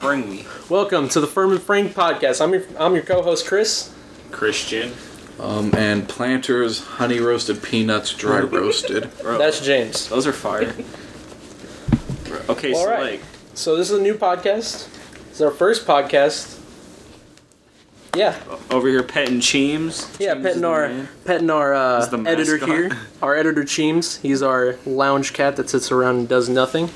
Bring me. Welcome to the Firm and Frank podcast. I'm your I'm your co-host Chris. Christian. Um, and Planters honey roasted peanuts dry roasted. Bro, That's James. those are fire. okay, All so right. like, So this is a new podcast. It's our first podcast. Yeah, over here petting Cheems. yeah, Cheems is petting the our man. petting our uh, the editor mascot. here. Our editor Cheems. He's our lounge cat that sits around and does nothing.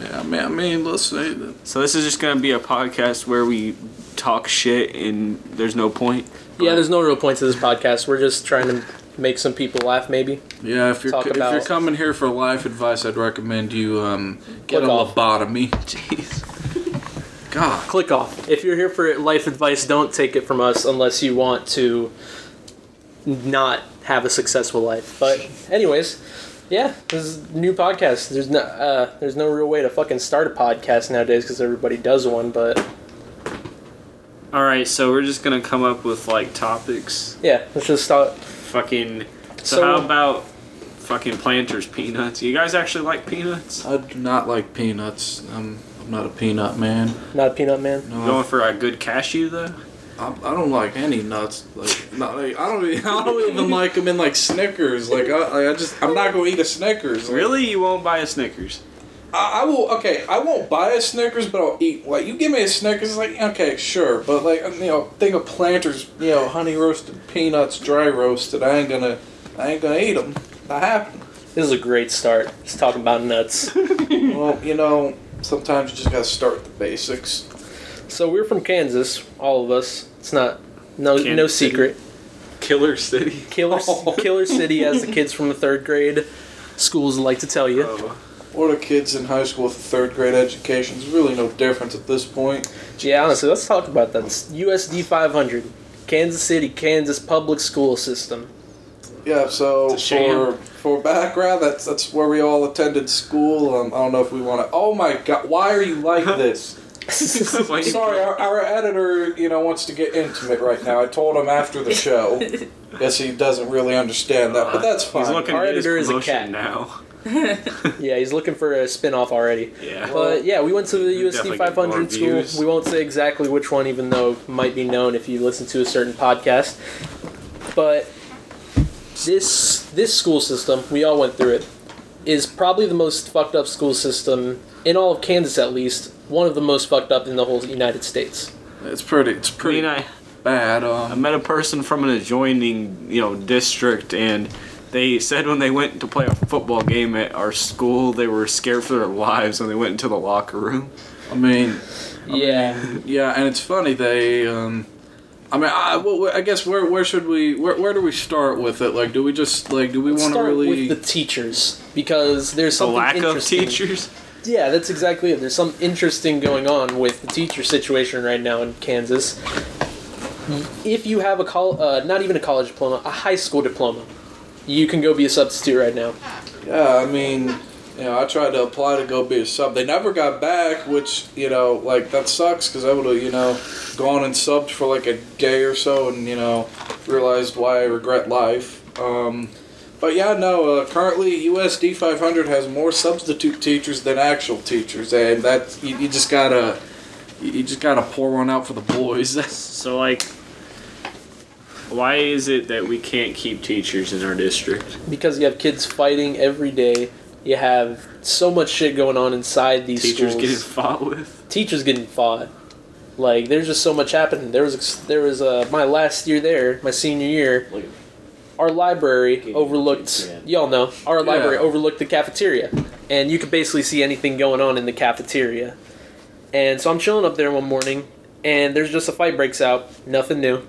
Yeah, I mean, I mean, let's say that. So this is just gonna be a podcast where we talk shit and there's no point. Yeah, there's no real point to this podcast. We're just trying to make some people laugh, maybe. Yeah, if you're Talk if you're coming here for life advice, I'd recommend you um get Click a off. lobotomy. Jeez. God. Click off. If you're here for life advice, don't take it from us unless you want to not have a successful life. But anyways, yeah, this is a new podcast. There's no uh, there's no real way to fucking start a podcast nowadays because everybody does one. But All right, so we're just gonna come up with like topics. yeah, let's just start. Fucking. So, So- how about fucking planters peanuts? You guys actually like peanuts? I do not like peanuts. I'm I'm not a peanut man. Not a peanut man. No, Going for a good cashew though? I, I don't like any nuts. Like, not, like I don't even, I don't even like them in like Snickers. Like I, I just I'm not gonna eat a Snickers. Like, Really? You won't buy a Snickers? I, I will. Okay, I won't buy a Snickers, but I'll eat. Like you give me a Snickers, like okay, sure, but like you know, think of Planters, you know, honey roasted peanuts, dry roasted. I ain't gonna, I ain't gonna eat them. Not happening. This is a great start. Just talking about nuts. well, you know, sometimes you just gotta start with the basics. so we're from Kansas, all of us. It's not no no Kansas City. secret. Killer City. Killer Killer City, as the kids from the third grade schools like to tell you. Oh. What are kids in high school with a third grade education? There's really no difference at this point. Yeah, honestly, let's talk about that. It's USD 500, Kansas City, Kansas public school system. Yeah, so It's a sham. for for background, that's that's where we all attended school. Um, I don't know if we want to. Oh my god, why are you like this? Why you- Sorry, our, our editor, you know, wants to get intimate right now. I told him after the show. Guess he doesn't really understand that, but that's fine. He's looking Our editor is a cat. now. yeah, he's looking for a spin off already. Yeah. But yeah, we went to the USD 500 school. views. We won't say exactly which one, even though it might be known if you listen to a certain podcast. But this this school system, we all went through it, is probably the most fucked up school system in all of Kansas, at least. One of the most fucked up in the whole United States. it's pretty. It's I pretty mean, I, bad. I Um, met a person from an adjoining, you know, district, and they said when they went to play a football game at our school, they were scared for their lives when they went into the locker room. I mean, Yeah. yeah, and it's funny they. Um, I mean, I, well, I guess where where should we where, where do we start with it? Like, do we just like do we want to really? with the teachers because there's The something lack of teachers. Yeah, that's exactly it. There's some interesting going on with the teacher situation right now in Kansas. If you have a col- uh, not even a college diploma, a high school diploma, you can go be a substitute right now. Yeah, I mean, you know, I tried to apply to go be a sub. They never got back, which you know, like that sucks because I would have, you know, gone and subbed for like a day or so, and you know, realized why I regret life. Um, but yeah, no. Uh, currently, USD 500 has more substitute teachers than actual teachers, and that you, you just gotta, you you just gotta pour one out for the boys. So, like, why is it that we can't keep teachers in our district? Because you have kids fighting every day. You have so much shit going on inside these Teachers schools. getting fought with. teachers getting fought. Like there's just so much happening. There was there was uh, my last year there, my senior year. Our library overlooked. Y'all know our library Yeah. overlooked the cafeteria, and you could basically see anything going on in the cafeteria. And so I'm chilling up there one morning, and there's just a fight breaks out. Nothing new.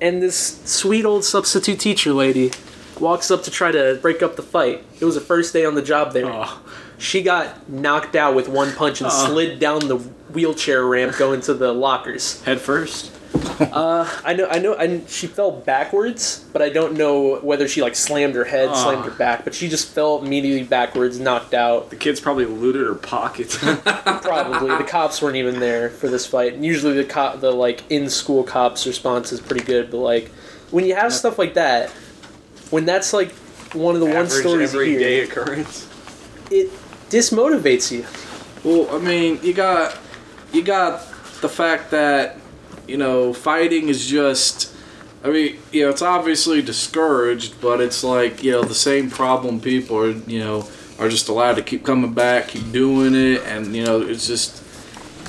And this sweet old substitute teacher lady walks up to try to break up the fight. It was her first day on the job there. Oh, She got knocked out with one punch and Uh. slid down the wheelchair ramp going to the lockers. head first. Uh, I know, I know, I, she fell backwards, but I don't know whether she like slammed her head, Uh. slammed her back, but she just fell immediately backwards, knocked out. The kids probably looted her pockets. Probably the cops weren't even there for this fight. And usually the cop, the like in school cops' response is pretty good, but like when you have stuff like that, when that's like one of the one Average stories you hear, everyday occurrence. it dismotivates you. Well, I mean, you got you got the fact that you know fighting is just. I mean, you know, it's obviously discouraged, but it's like you know the same problem. People are you know are just allowed to keep coming back, keep doing it, and you know it's just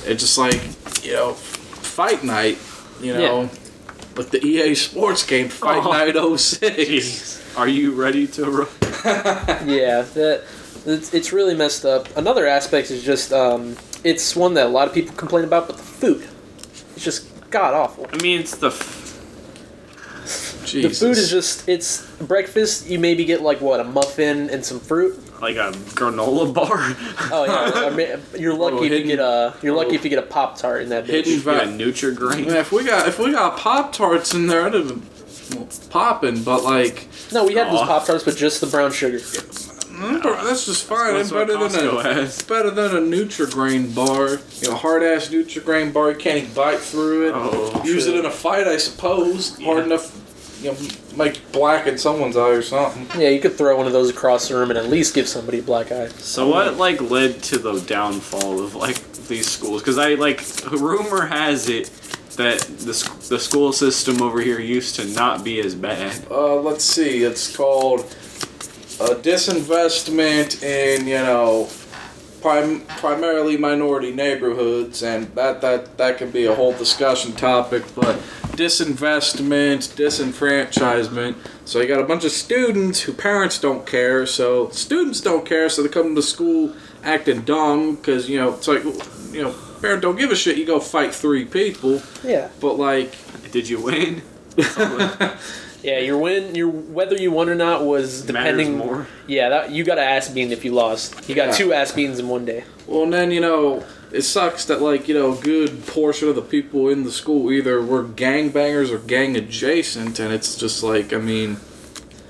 it's just like you know fight night. You know, like the EA Sports game, Fight Oh. Night 06. Jeez. Are you ready to? Ro- Yeah, that it's, it's really messed up. Another aspect is just um, it's one that a lot of people complain about, but the food, it's just god awful. I mean, it's the. F- The food is just it's breakfast. You maybe get like what a muffin and some fruit. like a granola bar. Oh yeah, I mean, you're lucky if you hidden- get a you're lucky if you get a pop tart in that bitch. Hidden You got va- Nutrigrain. Man, if we got if we got Pop Tarts in there, I'd have been well, popping. But like, No, we had those Aw. pop tarts, but just the brown sugar. Mm, that's just fine. That's It's better than Costco a has. it's better than a Nutrigrain bar. You know, hard ass Nutrigrain bar. You can't even bite through it. Oh, Use true. it in a fight, I suppose. Hard enough, you know, make black in someone's eye or something. Yeah, you could throw one of those across the room and at least give somebody a black eye. So what like led to the downfall of like these schools? Because I like rumor has it that the sc- the school system over here used to not be as bad. Uh, let's see. It's called a disinvestment in you know prim- primarily minority neighborhoods, and that that that could be a whole discussion topic. But disinvestment, disenfranchisement. So you got a bunch of students who parents don't care. So students don't care, so they come to school acting dumb because you know it's like you know parent don't give a shit. You go fight three people, Yeah. but like. Did you win? Yeah, your win, your whether you won or not was depending. Matters more. Yeah, that you got an ass bean if you lost. You got Yeah. two ass beans in one day. Well, and then you know it sucks that like you know a good portion of the people in the school either were gangbangers or gang adjacent, and it's just like I mean,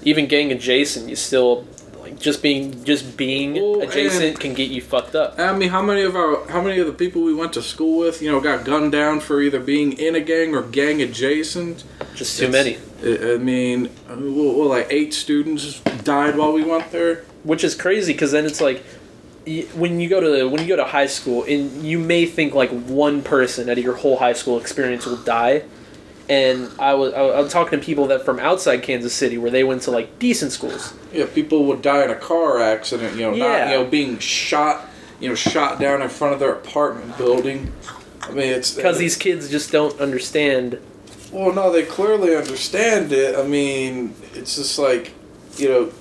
Even gang adjacent, you still like just being just being Well, adjacent can get you fucked up. I mean, how many of our how many of the people we went to school with, you know, got gunned down for either being in a gang or gang adjacent? Just too It's- many. I, I mean, uh, well, well, like eight students died while we went there. which is crazy because then it's like when you go to when you go to high school and you may think like one person out of your whole high school experience will die and I was I was talking to people that from outside Kansas City where they went to like decent schools Yeah, people would die in a car accident. You know, not you know being shot. You know, shot down in front of their apartment building. I mean, it's because these kids just don't understand Well, no, they clearly understand it. I mean, it's just like, you know,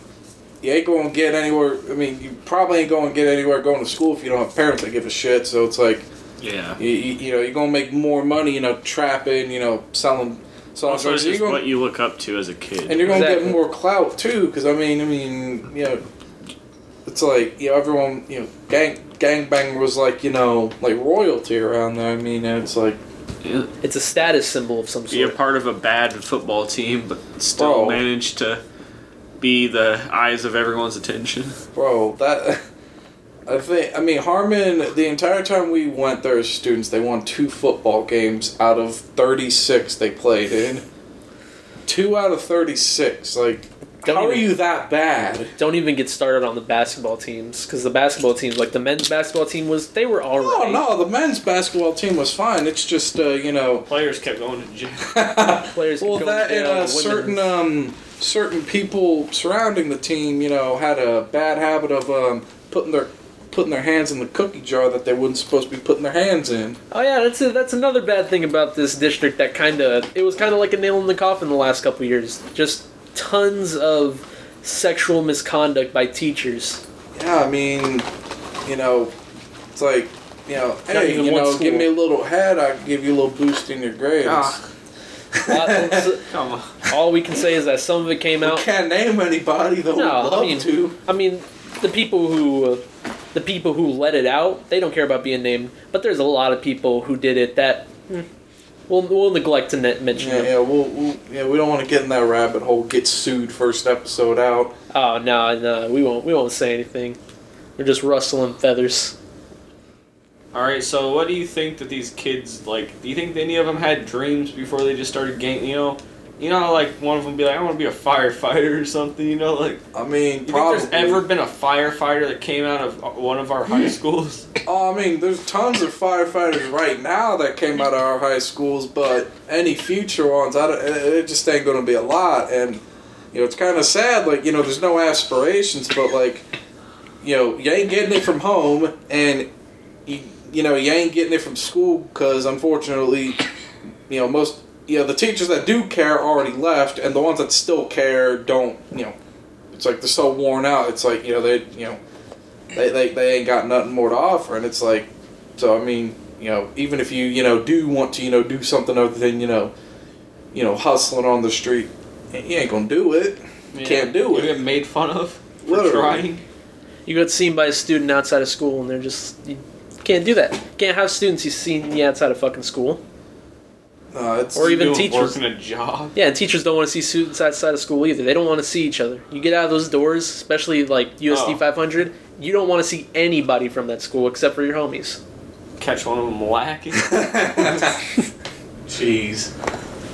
you ain't going to get anywhere. I mean, you probably ain't going to get anywhere going to school if you don't have parents that give a shit. So it's like, Yeah. you, you, you know, you're going to make more money, you know, trapping, you know, selling, selling Also, drugs. it's You're just gonna- what you look up to as a kid. and you're going to Exactly. get more clout too, because I mean, I mean, you know, it's like you know everyone, you know, gang gangbang was like you know like royalty around there. I mean, it's like it's a status symbol of some Be a sort part of a bad football team, but still Bro. manage to be the eyes of everyone's attention. Bro, that I think I mean Harmon. The entire time we went there as students, they won two football games out of thirty six they played in. Two out of thirty six. Like, Don't how are you that bad? don't even get started on the basketball teams because the basketball teams like the men's basketball team was they were all Oh right no, the men's basketball team was fine. It's just uh, you know. Players kept going to gym. players could well, go that to and jail, uh, the certain um, certain people surrounding the team, you know, had a bad habit of um, putting their putting their hands in the cookie jar that they wasn't supposed to be putting their hands in. Oh yeah, that's a, that's another bad thing about this district. That kind of it was kind of like a nail in the coffin the last couple years. Just tons of sexual misconduct by teachers. Yeah, I mean, you know, it's like, you know, hey, you know, school. give me a little head, I give you a little boost in your grades. Ah. Uh, All we can say is that some of it came I out. can't name anybody though. No, would I mean- to. I mean, the people who uh, the people who let it out, they don't care about being named. But there's a lot of people who did it that hmm, we'll we'll neglect to ne- mention. Yeah, them. yeah, we'll, we'll, yeah, we don't want to get in that rabbit hole. Get sued first episode out. Oh no, no, we won't we won't say anything. We're just rustling feathers. All right. So, what do you think that these kids like? Do you think any of them had dreams before they just started gang? You know, You know, like one of them be like, I want to be a firefighter or something. You know, like I mean, you think there's ever been a firefighter that came out of uh, one of our high schools? Oh, I mean, there's tons of firefighters right now that came out of our high schools, but any future ones, I don't, it it just ain't gonna be a lot. And you know, it's kind of sad. Like you know, there's no aspirations, but like you know, you ain't getting it from home, and you you know, you ain't getting it from school because unfortunately, you know, most you know the teachers that do care already left, and the ones that still care don't. You know, it's like they're so worn out. It's like you know they you know they, they, they ain't got nothing more to offer and it's like so i mean you know even if you you know do want to you know do something other than you know you know hustling on the street you ain't gonna do it Can't do You it. You get made fun of for Literally. trying. You got seen by a student outside of school, and they're just you can't do that. Can't have students you seen you outside of fucking school. Uh, it's Or even teachers. working a job. Yeah, and teachers don't want to see students outside of school either. They don't want to see each other. You get out of those doors, especially like USD Oh. 500, you don't want to see anybody from that school except for your homies. Catch one of them lacking. jeez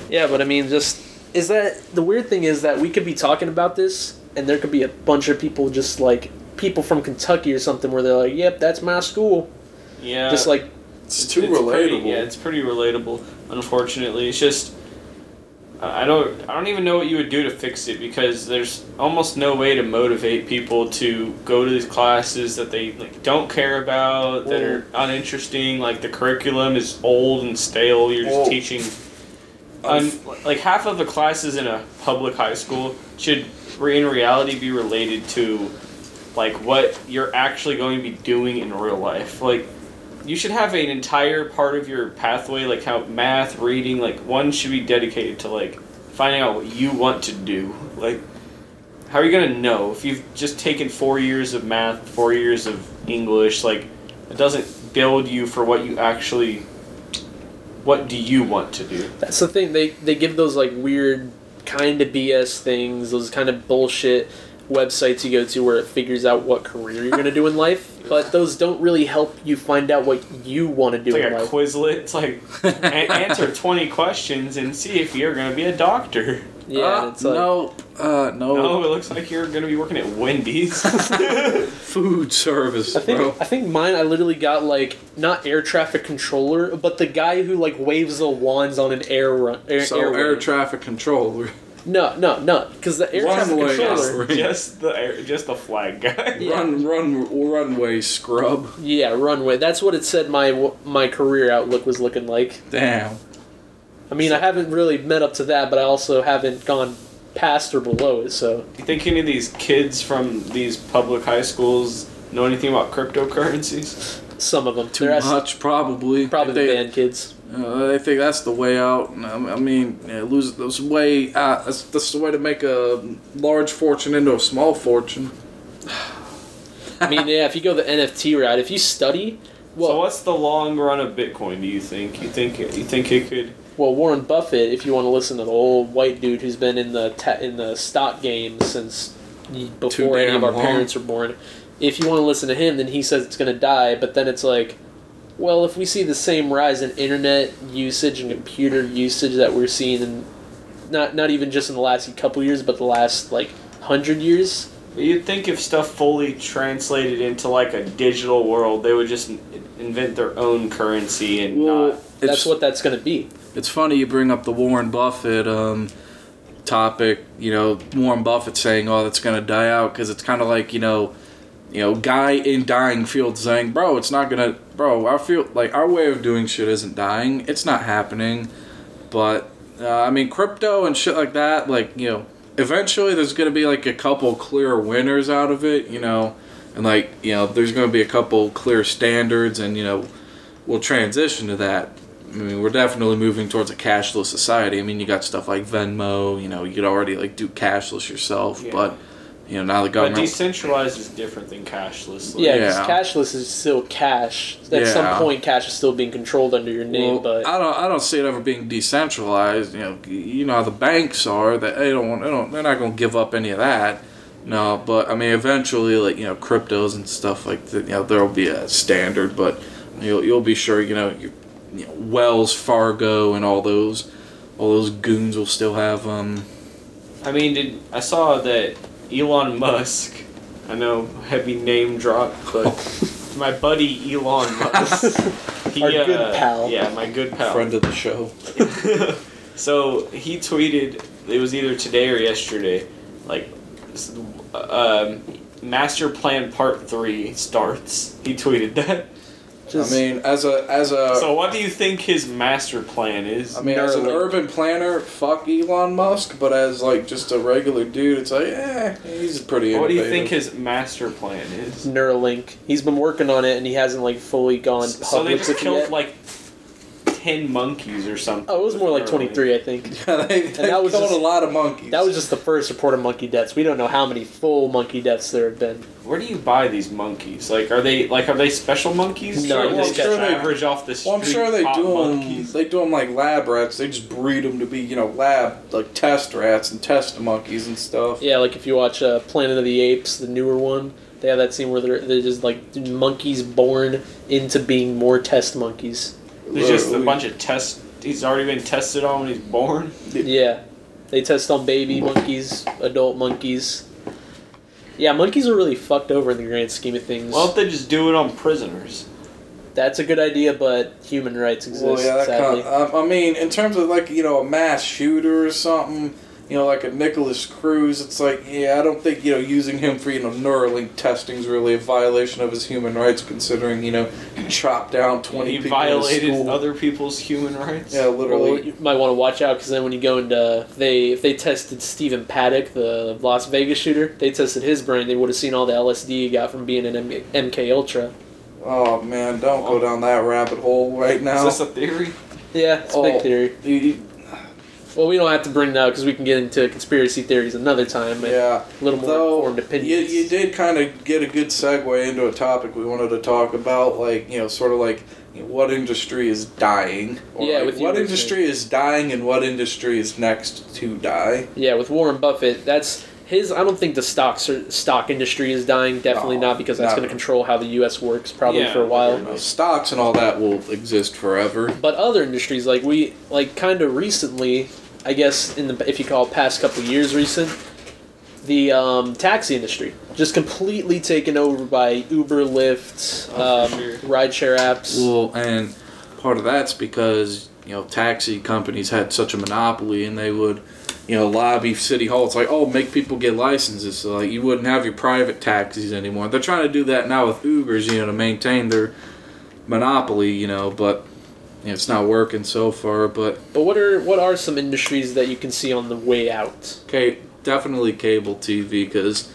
Yeah, but I mean, just is that the weird thing is that we could be talking about this, and there could be a bunch of people just like people from Kentucky or something where they're like, "Yep, that's my school," Yeah. just like it's too it's relatable Pretty, yeah, it's pretty relatable. Unfortunately, it's just I don't I don't even know what you would do to fix it because there's almost no way to motivate people to go to these classes that they like don't care about that are uninteresting. Like the curriculum is old and stale. You're just Well, teaching. Un, like half of the classes in a public high school should in reality be related to like what you're actually going to be doing in real life like you should have an entire part of your pathway like how math reading like one should be dedicated to like finding out what you want to do like how are you to know if you've just taken four years of math four years of english like it doesn't build you for what you actually what do you want to do That's the thing. They they give those like weird kind of BS things, those kind of bullshit websites you go to where it figures out what career you're gonna do in life. But those don't really help you find out what you want to do It's like in a life. Quizlet. It's like a- answer twenty questions and see if you're gonna be a doctor. Yeah, Uh, it's like no uh no, No, it looks like you're gonna be working at Wendy's. food service I think bro I think mine. I literally got like not air traffic controller, but the guy who like waves the wands on an air run. Air, so air, air traffic controller no, no, no, because the air traffic Runway controller. just the air, just the flag guy. Yeah. run run runway scrub Yeah, runway. That's what it said. My my career outlook was looking like. damn I mean, I haven't really met up to that, but I also haven't gone past or below it. So Do you think any of these kids from these public high schools know anything about cryptocurrencies? some of them, too They're much probably probably They- the band kids. Uh, I think that's the way out. Um, I mean, yeah, lose those way. Uh, that's, that's the way to make a large fortune into a small fortune. I mean, yeah, if you go the NFT route, if you study, well, so what's the long run of Bitcoin? Do you think? You think? You think it could? well, Warren Buffett, if you want to listen to the old white dude who's been in the ta- in the stock game since before any of our long. parents were born, if you want to listen to him, then he says it's going to die. But then it's like, well, if we see the same rise in internet usage and computer usage that we're seeing in not not even just in the last couple years, but the last like hundred years, You'd think if stuff fully translated into like a digital world, they would just invent their own currency and Well, not. that's it's, what that's going to be. it's funny you bring up the Warren Buffett um, topic. You know, Warren Buffett saying, "Oh, that's gonna die out," because it's kind of like you know, you know, guy in dying field saying, "Bro, it's not gonna, bro. Our field, like our way of doing shit, isn't dying. It's not happening." But uh, I mean, crypto and shit like that, like you know, eventually there's gonna be like a couple clear winners out of it, you know, and like you know, there's gonna be a couple clear standards, and you know, we'll transition to that. I mean, we're definitely moving towards a cashless society. I mean, you got stuff like Venmo. You know, you could already like do cashless yourself, Yeah. but you know now the government. But decentralized is different than cashless. Like, Yeah, 'cause Yeah. Because cashless is still cash. At some point, cash is still being controlled under your name, well, but I don't. I don't see it ever being decentralized. You know, you know how the banks are. That they don't. want- They don't. They're not going to give up any of that. No, but I mean, eventually, like you know, cryptos and stuff like that. You know, there will be a standard, but you'll you'll be sure. You know, you, you know, Wells Fargo and all those all those goons will still have um. I mean, did I saw that Elon Musk? I know heavy name drop, but my buddy Elon Musk. He, Our good pal. Yeah, my good pal. Friend of the show. so he tweeted it was either today or yesterday, like, um, Master Plan Part Three starts. He tweeted that. Just, I mean, as a as a So what do you think his master plan is? I mean, as an urban planner, fuck Elon Musk. But as like just a regular dude, it's like, eh, he's pretty. what do you think his master plan is? Neuralink. He's been working on it, and he hasn't like fully gone public. So they public just killed yet. like ten monkeys or something. oh, it was more like twenty three, I think. Yeah, they, they that was killed just- a lot of monkeys. That was just the first report of monkey deaths. We don't know how many full monkey deaths there have been. Where do you buy these monkeys? Like, are they like are they special monkeys? No, or you they just just get- average off the street? Well, I'm sure they do them. monkeys? They do them like lab rats. They just breed them to be, you know, lab like test rats and test monkeys and stuff. Yeah, like if you watch uh, Planet of the Apes, the newer one, they have that scene where they're, they're just like monkeys born into being more test monkeys. There's just a bunch of tests. He's already been tested on when he's born. Yeah, they test on baby monkeys, adult monkeys. Yeah, monkeys are really fucked over in the grand scheme of things. Why don't they just do it on prisoners. That's a good idea, but human rights exist. Well, yeah, that sadly. kind um, I mean, in terms of like you know a mass shooter or something, you know, like a Nikolas Cruz, it's like yeah, I don't think you know using him for you know Neuralink testing is really a violation of his human rights, considering you know he chopped down twenty he people violated in school. other people's human rights. Yeah, Well, literally. you might want to watch out because then when you go into they if they tested Stephen Paddock, the Las Vegas shooter, they tested his brain. They would have seen all the LSD he got from being an M- MK Ultra. Oh man, don't go down that rabbit hole right now. Is this a theory? Yeah, it's a Oh. big theory. You- you- Well, we don't have to bring that because we can get into conspiracy theories another time. and yeah. a little more Though informed you, opinions. you did kind of get a good segue into a topic we wanted to talk about, like you know, sort of like you know, what industry is dying, or Yeah, like, with what industry is dying and what industry is next to die. Yeah, with Warren Buffett, that's his. I don't think the stocks or stock industry is dying. Definitely No, not because that's going to control how the U.S. works probably Yeah. for a while. You know, stocks and all that will exist forever. But other industries, like we, like kind of recently, I guess in the if you call it past couple years recent, the um, taxi industry just completely taken over by Uber, Lyft, Oh, um, sure. rideshare apps. Well, and part of that's because you know taxi companies had such a monopoly, and they would, you know, lobby city hall. It's like, oh, make people get licenses, so like you wouldn't have your private taxis anymore. They're trying to do that now with Ubers, you know, to maintain their monopoly, you know, but you know, it's not working so far. But But what are what are some industries that you can see on the way out? okay, definitely cable TV because.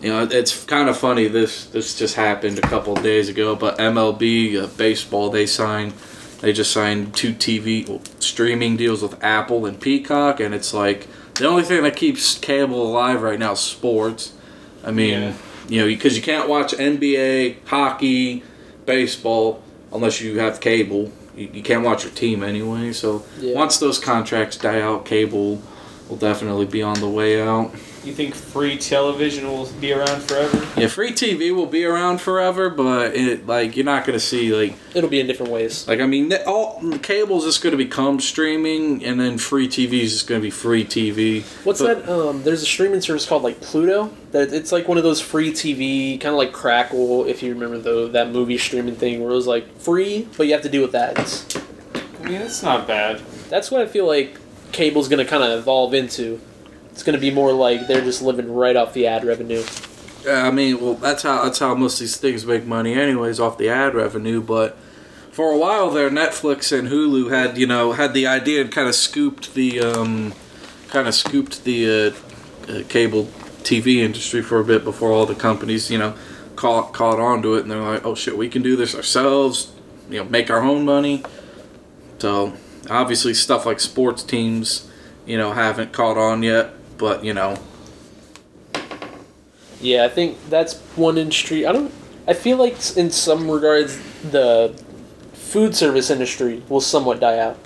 You know, it's kind of funny. This this just happened a couple of days ago, but MLB uh, baseball they signed they just signed two TV well, streaming deals with Apple and Peacock, and it's like the only thing that keeps cable alive right now is sports. I mean, Yeah. you know, because you can't watch NBA, hockey, baseball unless you have cable. You, you can't watch your team anyway. So Yeah. once those contracts die out, cable will definitely be on the way out. You think free television will be around forever? Yeah, free TV will be around forever, but it like you're not gonna see like It'll be in different ways. like I mean ne- all cable's just gonna become streaming, and then free TV is just gonna be free TV. What's But- that? Um, there's a streaming service called like Pluto. That it's like one of those free TV, kind of like Crackle, if you remember though that movie streaming thing where it was like free, but you have to deal with ads. I mean, it's not bad. That's what I feel like cable's gonna kind of evolve into. It's gonna be more like they're just living right off the ad revenue. Yeah, I mean, well, that's how that's how most of these things make money, anyways, off the ad revenue. But for a while there, Netflix and Hulu had you know had the idea and kind of scooped the um, kind of scooped the uh, uh, cable TV industry for a bit before all the companies you know caught caught on to it, and they're like, oh shit, we can do this ourselves, you know, make our own money. So obviously, stuff like sports teams, you know, haven't caught on yet, but you know. Yeah, I think that's one industry. I don't. I feel like in some regards the food service industry will somewhat die out.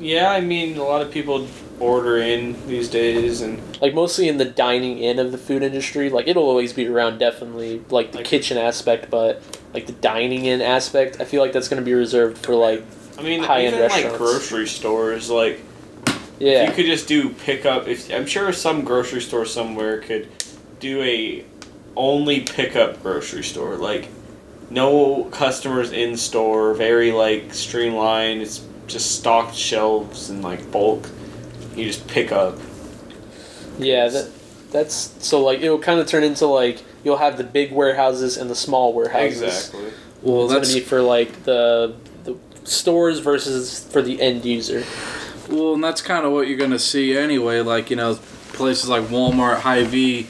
Yeah, I mean, a lot of people order in these days, and Like mostly in the dining in of the food industry. Like it'll always be around, definitely like the Like- kitchen aspect, but like the dining in aspect, I feel like that's going to be reserved for like I mean, High-end even like grocery stores, like Yeah. If you could just do pickup, if I'm sure some grocery store somewhere could do a only pickup grocery store, like no customers in store, very like streamlined. It's just stocked shelves and like bulk. You just pick up. Yeah, that that's so like it'll kind of turn into like you'll have the big warehouses and the small warehouses. Exactly. Well, it's that's gonna be for like the the stores versus for the end user. Well, and that's kind of what you're gonna see anyway. Like you know, places like Walmart, Hy-Vee,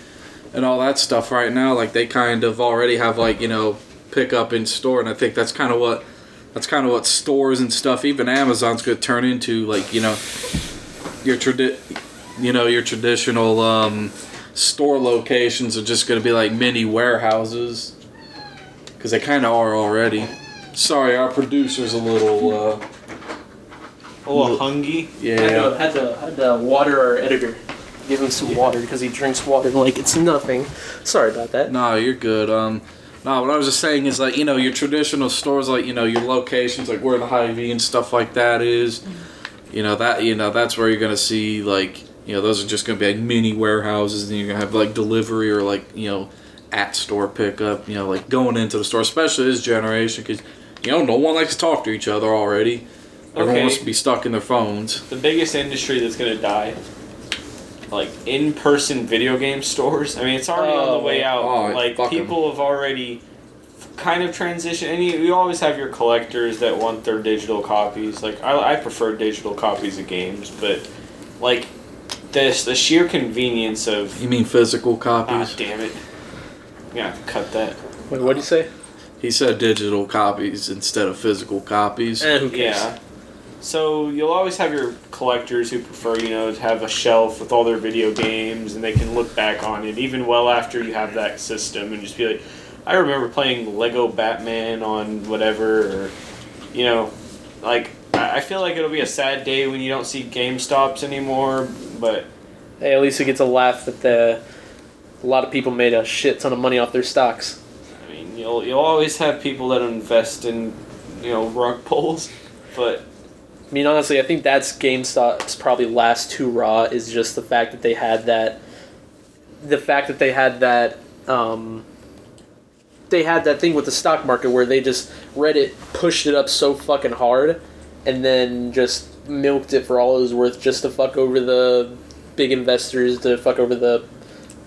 and all that stuff right now. Like they kind of already have like you know pick up in store, and I think that's kind of what that's kind of what stores and stuff, even Amazon's gonna turn into. Like you know, your tradi- you know your traditional um, store locations are just gonna be like mini warehouses because they kind of are already. Sorry, our producer's a little. Uh, A little hungry. yeah. Had to, had to had to water our editor. Give him some water because he drinks water like it's nothing. Sorry about that. No, you're good. Um, no, what I was just saying is like you know your traditional stores, like you know your locations, like where the Hy-Vee and stuff like that is. You know that you know that's where you're gonna see like you know those are just gonna be like mini warehouses, and you're gonna have like delivery or like you know at store pickup. You know like going into the store, especially this generation, because you know no one likes to talk to each other already. Everyone Okay. wants to be stuck in their phones. The biggest industry that's gonna die. Like in-person video game stores. I mean, it's already on Oh, the way out. oh, like fuck 'em. people have already kind of transitioned. And you, you always have your collectors that want their digital copies. Like I, I prefer digital copies of games, but like this, the sheer convenience of You mean physical ah, copies? damn it, I'm gonna have to cut that. Wait, what did you say? he said digital copies instead of physical copies. Eh, who cares? Yeah. So you'll always have your collectors who prefer, you know, to have a shelf with all their video games, and they can look back on it even well after you have that system, and just be like, I remember playing Lego Batman on whatever, or, you know, like I feel like it'll be a sad day when you don't see GameStops anymore, but Hey, at least we get to laugh that the a lot of people made a shit ton of money off their stocks. I mean, you'll you'll always have people that invest in, you know, rug pulls, but I mean, honestly, I think that's GameStop's probably last two raw is just the fact that they had that, the fact that they had that, um, they had that thing with the stock market where they just Reddit pushed it up so fucking hard, and then just milked it for all it was worth just to fuck over the big investors, to fuck over the,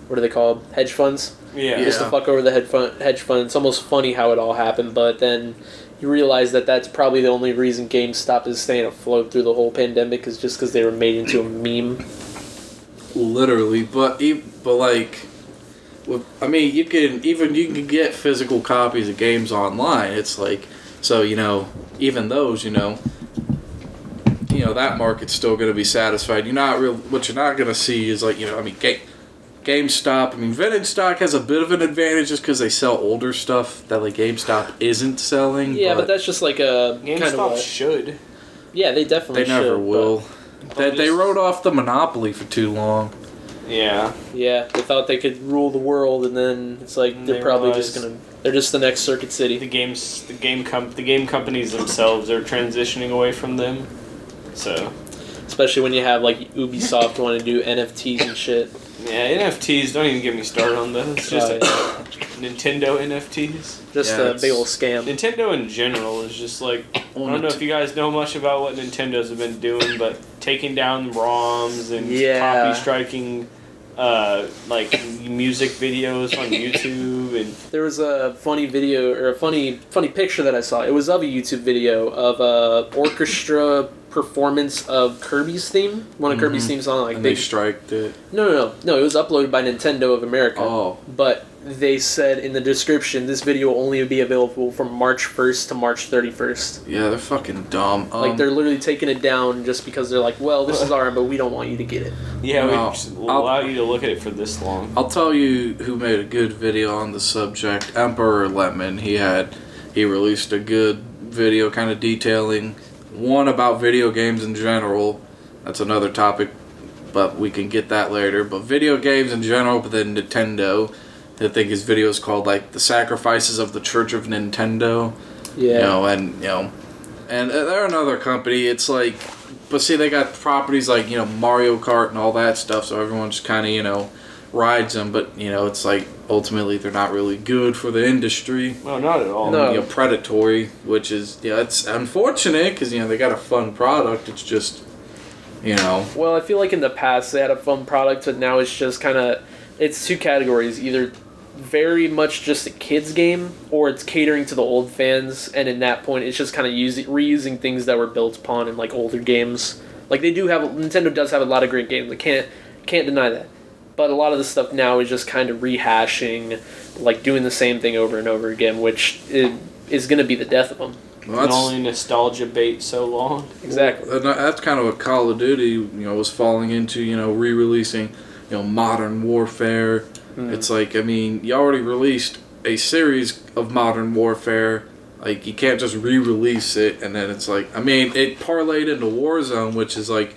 what are they called, hedge funds yeah. just to fuck over the hedge fund. Hedge fund. It's almost funny how it all happened, but then you realize that that's probably the only reason GameStop is staying afloat through the whole pandemic is just because they were made into a meme. literally but but like i mean you can even you can get physical copies of games online it's like so you know even those you know you know that market's still going to be satisfied you're not real what you're not going to see is like you know i mean game GameStop, I mean, vintage stock has a bit of an advantage just because they sell older stuff that like GameStop isn't selling. Yeah, but but that's just like a GameStop kind of a, should. yeah. They definitely they never should, will. They, they just- wrote off the monopoly for too long. Yeah. Yeah, they thought they could rule the world, and then it's like they're they probably just gonna. They're just the next Circuit City. the games the game com- the game companies themselves are transitioning away from them. So Especially when you have like Ubisoft want to do NFTs and shit. yeah, NFTs. Don't even get me started on those. Just Oh, yeah. Nintendo NFTs. Just Yeah, a it's- big old scam. Nintendo in general is just like I don't know if you guys know much about what Nintendo's have been doing, but taking down ROMs and Yeah. copy striking. Uh, like music videos on YouTube and There was a funny video or a funny funny picture that I saw. It was of a YouTube video of a orchestra performance of Kirby's theme, one of Kirby's Mhm. theme songs. Like and they, they striked it. no, no, no, no. It was uploaded by Nintendo of America. Oh. But they said in the description this video will only be available from March first to March thirty first. Yeah, they're fucking dumb. Um, Like they're literally taking it down just because they're like, well, this is our, but we don't want you to get it. yeah, Well, we just allow you to look at it for this long. I'll tell you who made a good video on the subject. Emperor Lemon. He had he released a good video kind of detailing one about video games in general. That's another topic, but we can get that later. But video games in general, but then Nintendo. I think his video is called like the sacrifices of the Church of Nintendo. Yeah. You know, and you know, and uh, they're another company. It's like but see, they got properties like you know Mario Kart and all that stuff, so everyone's kind of you know rides them. But you know, it's like ultimately they're not really good for the industry. No, not at all. No. You know, predatory, which is yeah, it's unfortunate because you know they got a fun product. It's just you know Well, I feel like in the past they had a fun product, but now it's just kind of it's two categories: either very much just a kids game, or it's catering to the old fans. And in that point, it's just kind of using reusing things that were built upon in like older games. Like they do have Nintendo does have a lot of great games. I can't can't deny that. But a lot of the stuff now is just kind of rehashing, like doing the same thing over and over again, which i- is going to be the death of them. well, Can only nostalgia bait so long. Exactly. and that's kind of what Call of Duty you know was falling into. You know, re-releasing you know Modern Warfare. Hmm. It's like I mean, you already released a series of Modern Warfare. Like you can't just re-release it and then it's like I mean it parlayed into Warzone, which is like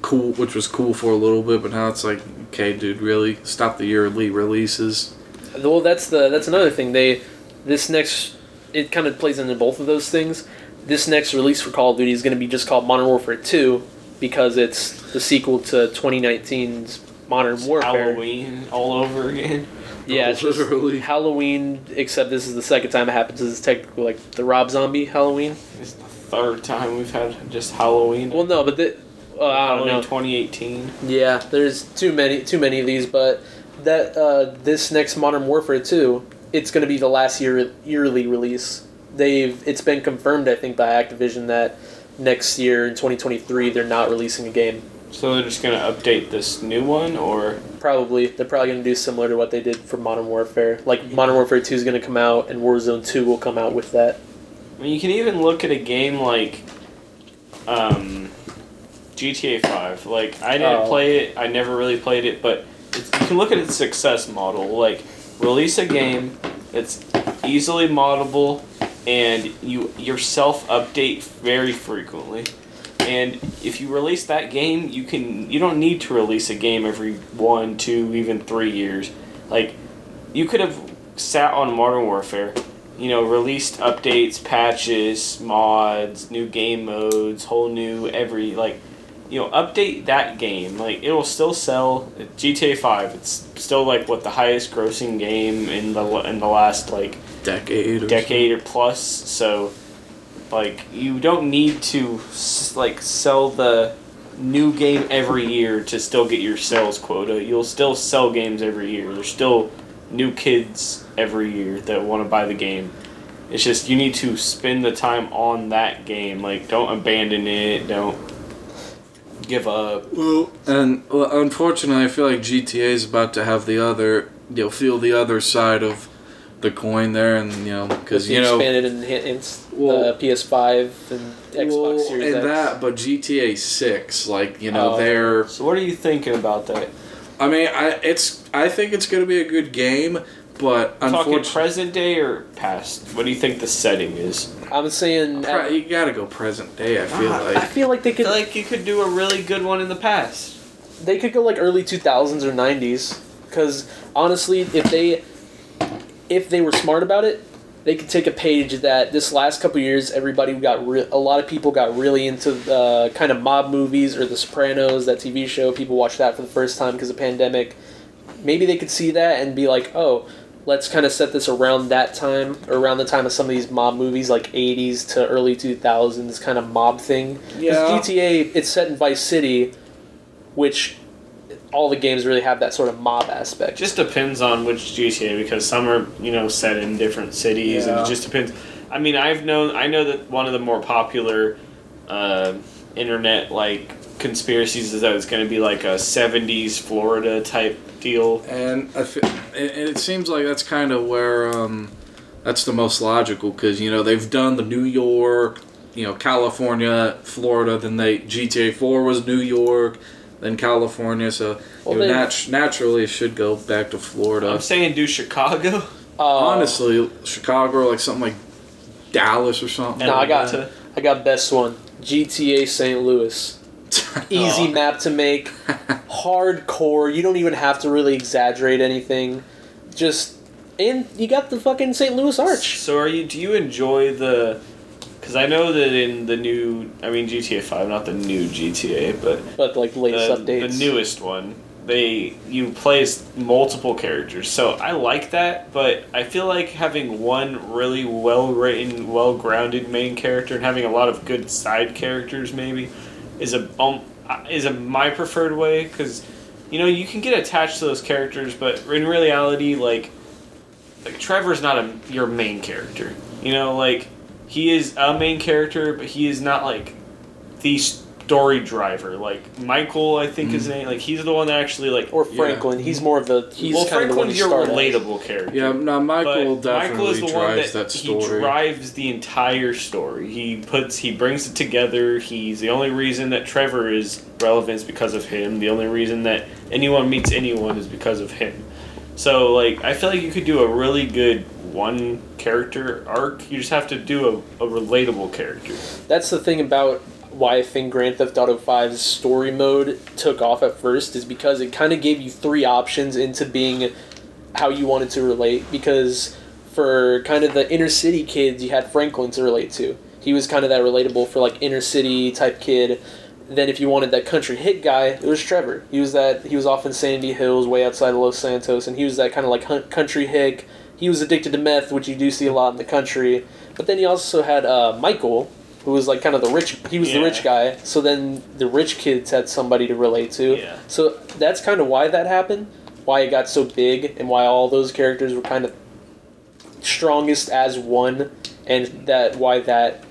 cool, which was cool for a little bit, but now it's like okay, dude, really stop the yearly releases. Well, that's the that's another thing. They this next it kind of plays into both of those things. This next release for Call of Duty is going to be just called Modern Warfare Two because it's the sequel to 2019's Modern Warfare. Halloween all over again. Yeah, it's just Literally. Halloween. Except this is the second time it happens. This is technically like the Rob Zombie Halloween. It's the third time we've had just Halloween. Well, no, but the, uh, I don't know. 2018. Yeah, there's too many too many of these, but that uh, this next Modern Warfare 2, it's going to be the last year yearly release. They've it's been confirmed I think by Activision that next year in 2023 they're not releasing a game. So they're just gonna update this new one, or Probably they're probably going to do similar to what they did for Modern Warfare. Like Modern Warfare 2 is going to come out and Warzone 2 will come out with that. I mean, you can even look at a game like um, GTA Five. Like I didn't Oh. play it. I never really played it, but it's, you can look at its success model. Like release a game that's easily moddable, and you yourself update very frequently. And if you release that game, you can you don't need to release a game every one, two, even three years. Like you could have sat on Modern Warfare, you know, released updates, patches, mods, new game modes, whole new every like you know, update that game. Like it will still sell GTA 5. It's still like what the highest grossing game in the in the last like Decade. Or decade or plus. So, like, you don't need to like sell the new game every year to still get your sales quota. You'll still sell games every year. There's still new kids every year that want to buy the game. It's just you need to spend the time on that game. Like, don't abandon it. Don't give up. Well, and well, unfortunately, I feel like GTA is about to have the other, you know, feel the other side of the coin there, and you know, because you know, expanded enhanced Well- uh, PS5 and Xbox well, Series and X. that, but GTA Six, like you know, Oh. they're. So, what are you thinking about that? I mean, I it's I think it's gonna be a good game, but Talking unfortunately, present day or past? What do you think the setting is? I'm saying you gotta go present day. I feel Ah, I like. feel like they could like you could do a really good one in the past. they could go like early 2000s or 90s because honestly if they if they were smart about it they could take a page that this last couple years everybody got re- a lot of people got really into the kind of mob movies or the sopranos that tv show people watched that for the first time because of pandemic maybe they could see that and be like oh let's kind of set this around that time or around the time of some of these mob movies like 80s to early 2000s kind of mob thing 'Cause Yeah. GTA, it's set in Vice City, which all the games really have that sort of mob aspect. Just depends on which GTA because some are you know set in different cities and it just depends. I mean, I've known I know that one of the more popular uh, internet like conspiracies is that it's going to be like a '70s Florida type deal. And I fe- and and it seems like that's kind of where um, that's the most logical because you know they've done the New York, you know California, Florida. Then they GTA Four was New York, then California. So Well, you know, nat- naturally it should go back to Florida. I'm saying do Chicago. Uh, Honestly, Chicago or like something like Dallas or something. No, I got- Atlanta. I got best one GTA St. Louis. Easy Oh. map to make, hardcore. You don't even have to really exaggerate anything. Just and you got the fucking St. Louis Arch. So are you? Do you enjoy the Because I know that in the new, I mean GTA Five, not the new GTA, but But like latest the, updates. the newest one, they you play as multiple characters. So I like that, but I feel like having one really well written, well grounded main character and having a lot of good side characters maybe is a um, is a my preferred way because you know you can get attached to those characters, but in reality, like like Trevor's not a your main character. You know, like he is a main character, but he is not like the story driver. Like Michael, I think his hmm. name. Like he's the one that actually like. or Yeah. Franklin. He's more of the. He's well, kind of the one Franklin's your as. relatable character. Yeah, no, Michael But definitely Michael is the one drives that, that he drives the entire story. He puts he brings it together. He's the only reason that Trevor is relevant is because of him. The only reason that anyone meets anyone is because of him. So like I feel like you could do a really good one character arc. You just have to do a, a relatable character. That's the thing about why I think Grand Theft Auto 5's story mode took off at first is because it kind of gave you three options into being how you wanted to relate. Because for kind of the inner city kids, you had Franklin to relate to. He was kind of that relatable for like inner city type kid. Then if you wanted that country hit guy, it was Trevor. He was that he was off in Sandy Hills, way outside of Los Santos, and he was that kind of like country hick. He was addicted to meth, which you do see a lot in the country. But then you also had uh, Michael, who was like kind of the rich. He was the Yeah. rich guy. So then the rich kids had somebody to relate to. Yeah. So that's kind of why that happened. Why it got so big, and why all those characters were kind of strongest as one, and that why that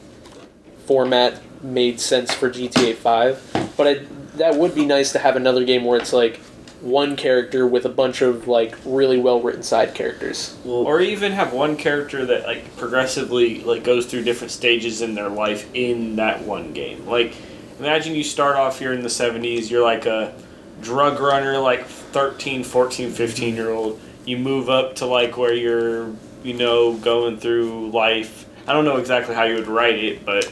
format made sense for GTA Five. But I, that would be nice to have another game where it's like one character with a bunch of like really well written side characters. Well, or even have one character that like progressively like goes through different stages in their life in that one game like imagine you start off here in the 70s you're like a drug runner like 13 14 15 year old you move up to like where you're you know going through life i don't know exactly how you would write it but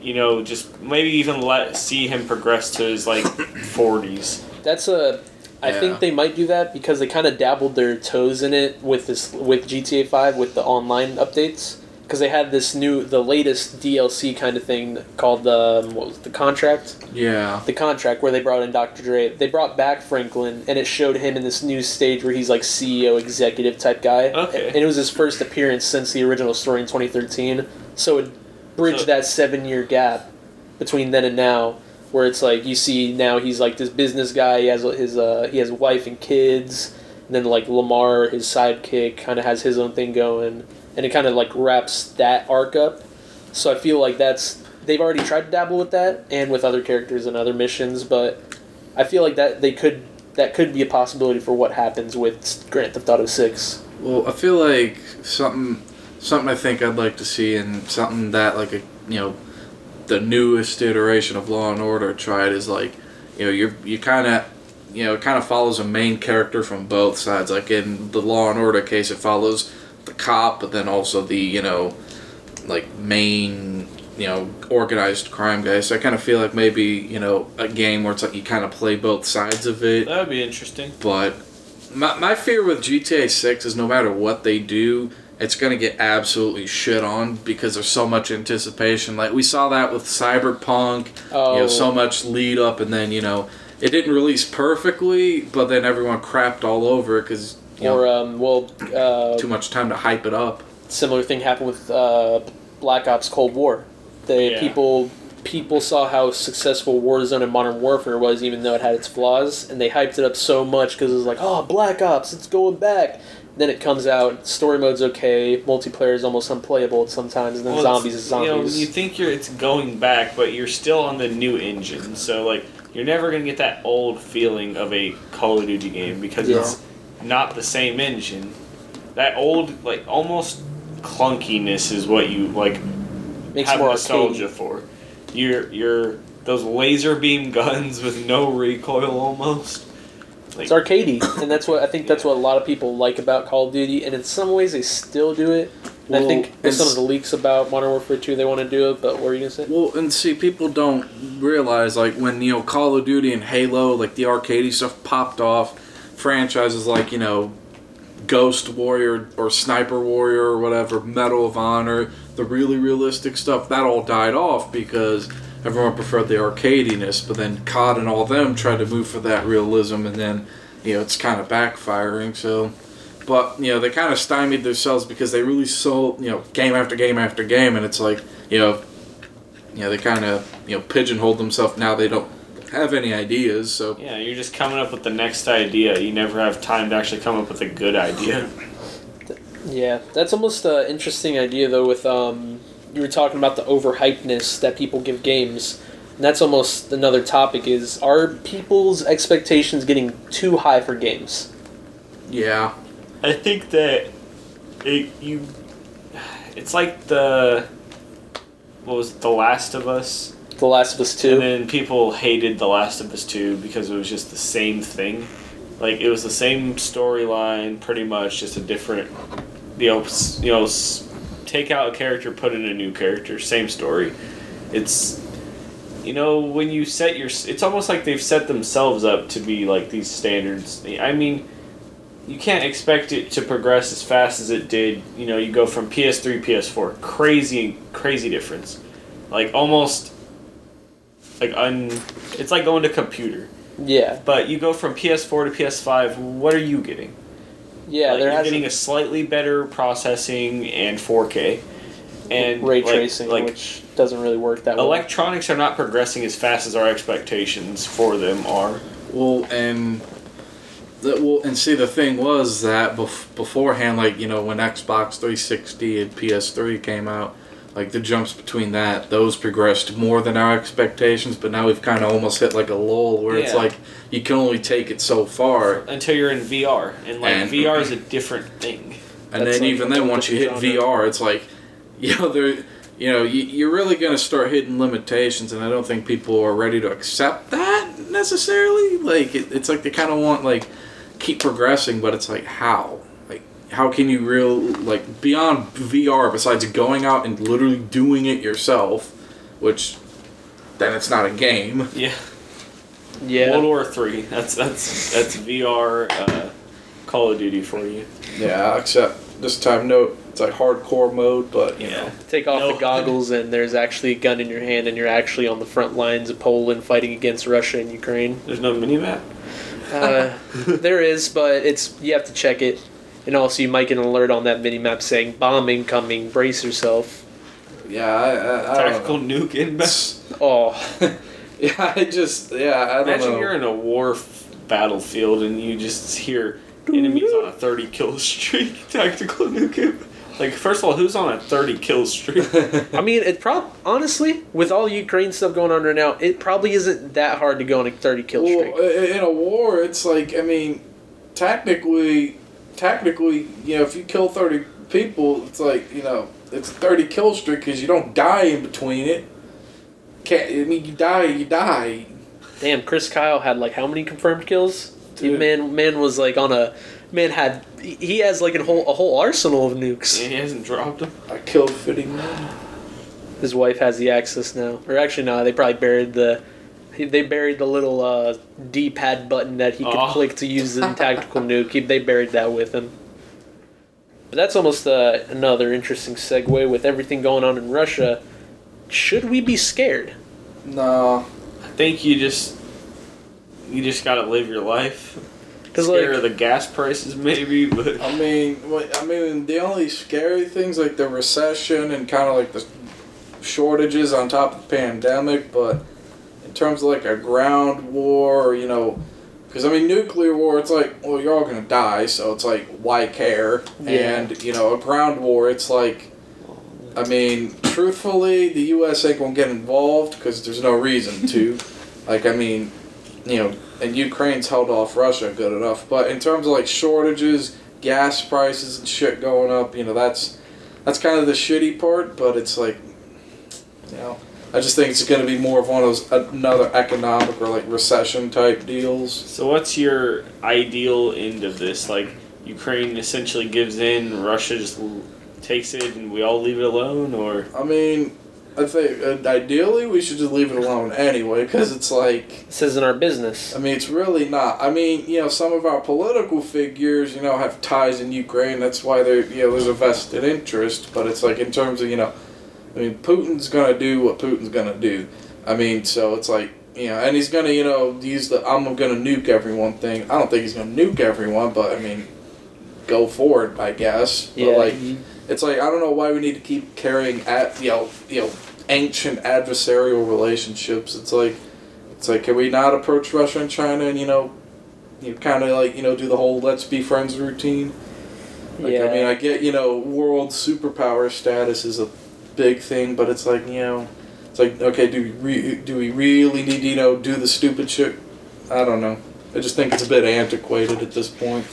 you know just maybe even let see him progress to his like 40s That's a. I Yeah. think they might do that because they kind of dabbled their toes in it with this with GTA Five with the online updates because they had this new the latest DLC kind of thing called the um, what was it, the contract yeah. the contract where they brought in Dr. Dre. They brought back Franklin, and it showed him in this new stage where he's like CEO, executive type guy. Okay. And it was his first appearance since the original story in 2013. So it bridged So- that seven year gap between then and now, where it's like you see now he's like this business guy. He has his uh, he has a wife and kids. And then like Lamar, his sidekick, kind of has his own thing going, and it kind of like wraps that arc up. So I feel like that's they've already tried to dabble with that and with other characters and other missions, but I feel like that they could that could be a possibility for what happens with Grand Theft Auto Six. Well, I feel like something, something I think I'd like to see, and something that like a you know, the newest iteration of Law and Order tried is like, you know, you're you kind of, you know, it kind of follows a main character from both sides. Like in the Law and Order case, it follows the cop, but then also the you know, like main you know organized crime guy. So I kind of feel like maybe you know a game where it's like you kind of play both sides of it. that would be interesting But my, my fear with GTA 6 is no matter what they do, it's going to get absolutely shit on because there's so much anticipation. Like, we saw that with Cyberpunk, Oh, you know, so much lead up, and then, you know, it didn't release perfectly, but then everyone crapped all over it because, you know, or um, well, uh, too much time to hype it up. similar thing happened with uh, Black Ops Cold War. The Yeah. people people saw how successful Warzone and Modern Warfare was, even though it had its flaws, and they hyped it up so much because it was like, oh, Black Ops, it's going back. Then it comes out, story mode's okay, multiplayer is almost unplayable sometimes, and then Well, zombies is zombies. You, know, you think you're it's going back, but you're still on the new engine. So like you're never gonna get that old feeling of a Call of Duty game because Yeah. it's not the same engine. That old like almost clunkiness is what you like Makes have more nostalgia arcade. for. You're you're those laser beam guns with no recoil almost. It's arcadey, and that's what I think. That's what a lot of people like about Call of Duty, and in some ways they still do it. And I think with some of the leaks about Modern Warfare Two, they want to do it. But what were you gonna say? Well, and see, people don't realize like when you know Call of Duty and Halo, like the arcadey stuff popped off, franchises like you know Ghost Warrior or Sniper Warrior or whatever, Medal of Honor, the really realistic stuff, that all died off because everyone preferred the arcadiness. But then COD and all them tried to move for that realism, and then you know it's kind of backfiring. So, but you know they kind of stymied themselves because they really sold you know game after game after game, and it's like you know, you know they kind of you know pigeonholed themselves. Now they don't have any ideas. So Yeah, you're just coming up with the next idea. You never have time to actually come up with a good idea. Yeah, that's almost an interesting idea though. With um, you were talking about the overhypeness that people give games, and that's almost another topic. Is are people's expectations getting too high for games? yeah, I think that it you it's like the what was it, The Last of Us? The Last of Us 2. And Two. then people hated The Last of Us 2 because it was just the same thing. Like it was the same storyline, pretty much, just a different, you know, you know, s- take out a character, put in a new character, same story. It's, you know, when you set your, it's almost like they've set themselves up to be like these standards. I mean, you can't expect it to progress as fast as it did. You know, you go from PS3, PS4, crazy, crazy difference. Like almost like un it's like going to computer Yeah, but you go from ps4 to ps5 what are you getting yeah. like, there you're getting a slightly better processing and 4k and ray like- tracing, like which doesn't really work that well. electronics are not progressing as fast as our expectations for them are Well, and the, well, and see the thing was that bef- beforehand, like you know, when Xbox 360 and PS3 came out, like the jumps between that, those progressed more than our expectations. But now we've kind of almost hit like a lull where it's like you can only take it so far, until you're in vr and like And- vr is a different thing and That's then like even then, once you hit genre. VR, it's like, you know, there. You know, you, you're really going to start hitting limitations, and I don't think people are ready to accept that necessarily. Like, it, it's like they kind of want like keep progressing, but it's like how? Like, how can you real like beyond VR besides going out and literally doing it yourself, which then it's not a game. yeah yeah, world war 3 that's that's that's vr uh, call of duty for you Yeah, except this time, note it's like hardcore mode, but you Yeah. know, take off No. the goggles and there's actually a gun in your hand and you're actually on the front lines of Poland fighting against Russia and Ukraine. there's no mini-map Uh, there is, but it's you have to check it, and also you might get an alert on that mini map saying bomb incoming. Brace yourself. yeah, I, I, I don't tactical know. nuke inbound Oh, yeah, I just yeah, I don't Imagine know. you're in a war f- battlefield and you just hear enemies on a 30 kill streak. Tactical nuke. Like, first of all, who's on a 30 kill streak? I mean, it prob honestly with all Ukraine stuff going on right now, it probably isn't that hard to go on a thirty kill streak. Well, i- in a war, it's like I mean, technically, technically, you know, if you kill thirty people, it's like you know, it's a thirty kill streak because you don't die in between it. Can't I mean you die, you die. Damn, Chris Kyle had like how many confirmed kills? Dude. Man, man was like on a man had he he has like a whole a whole arsenal of nukes. he hasn't dropped them. I killed fifty men. His wife has the access now, or actually, no, they probably buried the. He- They buried the little uh, D-pad button that he could Oh. click to use the tactical nuke. He, they buried that with him. But that's almost uh, another interesting segue with everything going on in Russia. Should we be scared? No, I think you just. You just gotta live your life. Because Scared like, of the gas prices, maybe, but. I mean, I mean, the only scary things like the recession and kind of like the shortages on top of the pandemic, but in terms of like a ground war, or, you know, because I mean, nuclear war, it's like, well, you're all gonna die, so it's like, why care? Yeah. And you know, a ground war, it's like, I mean, truthfully, the U.S. ain't gonna get involved because there's no reason to. like, I mean, you know, and Ukraine's held off Russia good enough. But in terms of like shortages, gas prices and shit going up, you know, that's that's kind of the shitty part. But it's like, you know, I just think it's going to be more of one of those another economic or like recession type deals. So, what's your ideal end of this? Like, Ukraine essentially gives in, Russia just l- takes it, and we all leave it alone? Or. I mean, I think uh, ideally we should just leave it alone anyway, because it's like This isn't our business. I mean, it's really not. I mean, you know, some of our political figures, you know, have ties in Ukraine. That's why they're, you know, there's a vested interest. But it's like in terms of, you know, I mean, Putin's gonna do what Putin's gonna do. I mean, so it's like, you know, and he's gonna, you know, use the I'm gonna nuke everyone thing. I don't think he's gonna nuke everyone, but I mean, go forward, I guess. But Yeah. like, it's like I don't know why we need to keep carrying at, you know, you know, ancient adversarial relationships. It's like, it's like, can we not approach Russia and China and you know, you kind of like you know do the whole let's be friends routine? Like, yeah. I mean, I get you know world superpower status is a big thing, but it's like you know, it's like okay, do we re- do we really need to you know do the stupid shit? I don't know. I just think it's a bit antiquated at this point.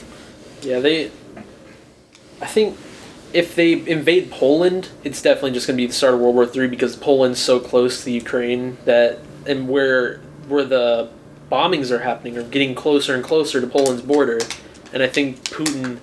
Yeah, they. I think if they invade Poland, it's definitely just going to be the start of World War Three because Poland's so close to Ukraine that, and where where the bombings are happening are getting closer and closer to Poland's border, and I think Putin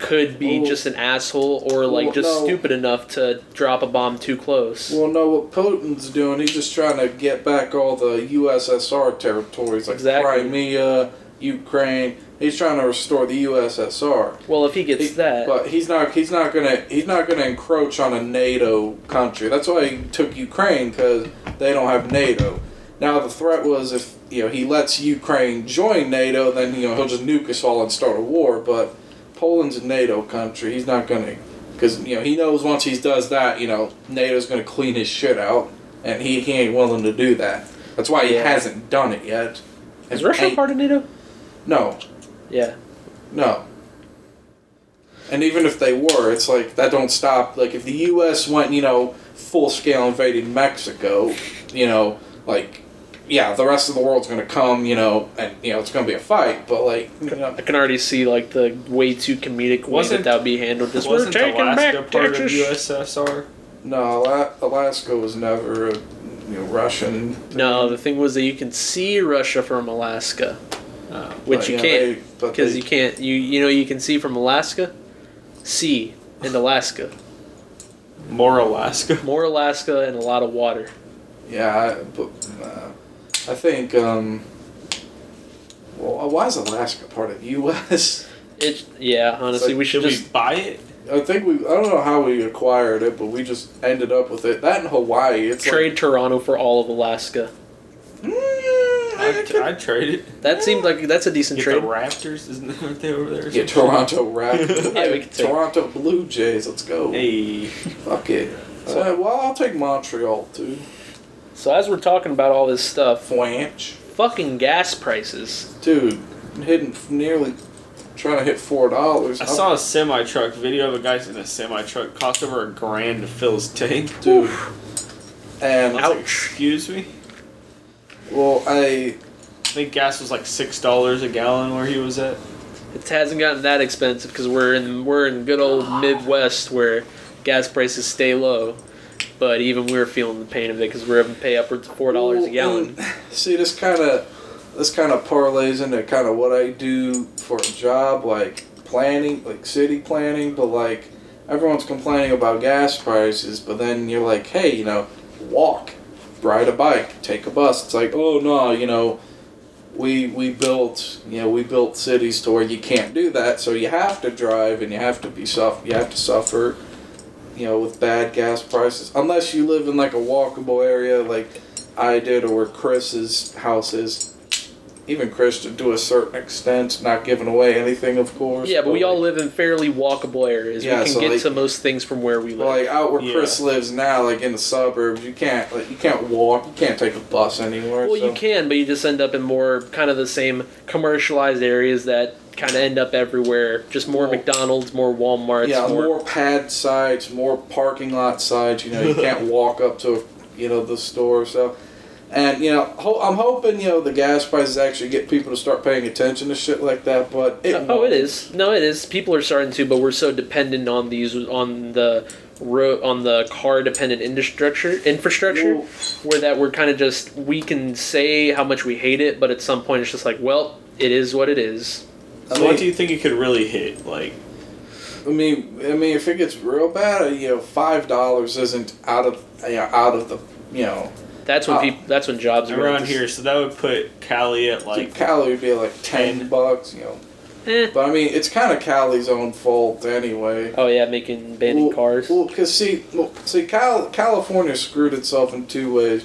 could be Well- just an asshole or like Well, just no. stupid enough to drop a bomb too close. Well, no, what Putin's doing, he's just trying to get back all the USSR territories like Exactly. Crimea, Ukraine. He's trying to restore the USSR. Well, if he gets He- that, But he's not. He's not gonna. He's not gonna encroach on a NATO country. That's why he took Ukraine because they don't have NATO. Now the threat was if you know he lets Ukraine join NATO, then you know he'll just nuke us all and start a war. But Poland's a NATO country. He's not gonna because you know he knows once he does that, you know NATO's gonna clean his shit out, and he, he ain't willing to do that. That's why he Yeah. hasn't done it yet. is Russia Ain't- part of NATO? No, Yeah. no. And even if they were, it's like that don't stop. Like if the U.S. went, you know, full scale invading Mexico, you know, like yeah, the rest of the world's gonna come, you know, and you know it's gonna be a fight. But like, you know, I can already see like the way too comedic way Wasn't- that that would be handled. Just we're Wasn't taking Alaska back part Texas. of USSR? no, Alaska was never a you know Russian. No, the thing was that you can see Russia from Alaska, Oh. which But, you know, can't because you can't. You you know you can see from Alaska, sea in Alaska, More Alaska. more Alaska and a lot of water. Yeah, I, but uh, I think. um Well, why is Alaska part of the U.S.? It yeah. Honestly, like, we should Should just we buy it? I think we. I don't know how we acquired it, but we just ended up with it. That in Hawaii, it's trade Toronto for all of Alaska. Mm, I I'd, could- I'd trade it. That seemed like that's a decent Get trade. the Raptors, isn't that aren't they over there? or yeah. Toronto Raptors. Yeah, we could take- Toronto Blue Jays. Let's go. Hey, Fuck it. Uh, well, I'll take Montreal too. So as we're talking about all this stuff, Flanch, fucking gas prices. dude, hitting nearly trying to hit four dollars. I saw a semi truck video of a guy in a semi truck cost over a grand to fill his tank. dude, and I was like, Ouch. excuse me. well, I I think gas was like six dollars a gallon where he was at. It hasn't gotten that expensive because we're in we're in good old Midwest where gas prices stay low. But even we're feeling the pain of it because we're having to pay upwards of four dollars a gallon. See, this kind of this kind of parlays into kind of what I do for a job, like planning, like city planning. But like everyone's complaining about gas prices, but then you're like, hey, you know, walk, ride a bike, take a bus. It's like, oh no, you know. We, we built you know we built cities to where you can't do that so you have to drive and you have to be suffer you have to suffer you know with bad gas prices unless you live in like a walkable area like I did or where Chris's house is. Even Chris to to a certain extent, not giving away anything, of course. yeah, but we all live in fairly walkable areas. Yeah, we can so, get like- to most things from where we live. Like out where Yeah. Chris lives now, like in the suburbs, you can't like you can't walk, you can't take a bus anywhere. well, so. you can, but you just end up in more kind of the same commercialized areas that kind of end up everywhere. Just more Well- McDonald's, more WalMarts, yeah, more. more pad sites, more parking lot sites. You know, you can't walk up to you know the store. So, and you know, ho- I'm hoping you know the gas prices actually get people to start paying attention to shit like that. But it oh, won't. it is. No, it is. People are starting to, but we're so dependent on these on the ro- on the car dependent infrastructure infrastructure Well, where that we're kind of just we can say how much we hate it, but at some point it's just like, well, it is what it is. I So what do you think it could really hit? Like, I mean, I mean, if it gets real bad, uh, you know, five dollars isn't out of you know, out of the you know. That's when Uh, people. That's when jobs are Around here, so that would put Cali at Like like Cali would be like ten, 10. bucks, you know. Eh. But I mean, it's kind of Cali's own fault anyway. Oh yeah, making banning well, cars. Well, because see, well, see, Cal- California screwed itself in two ways.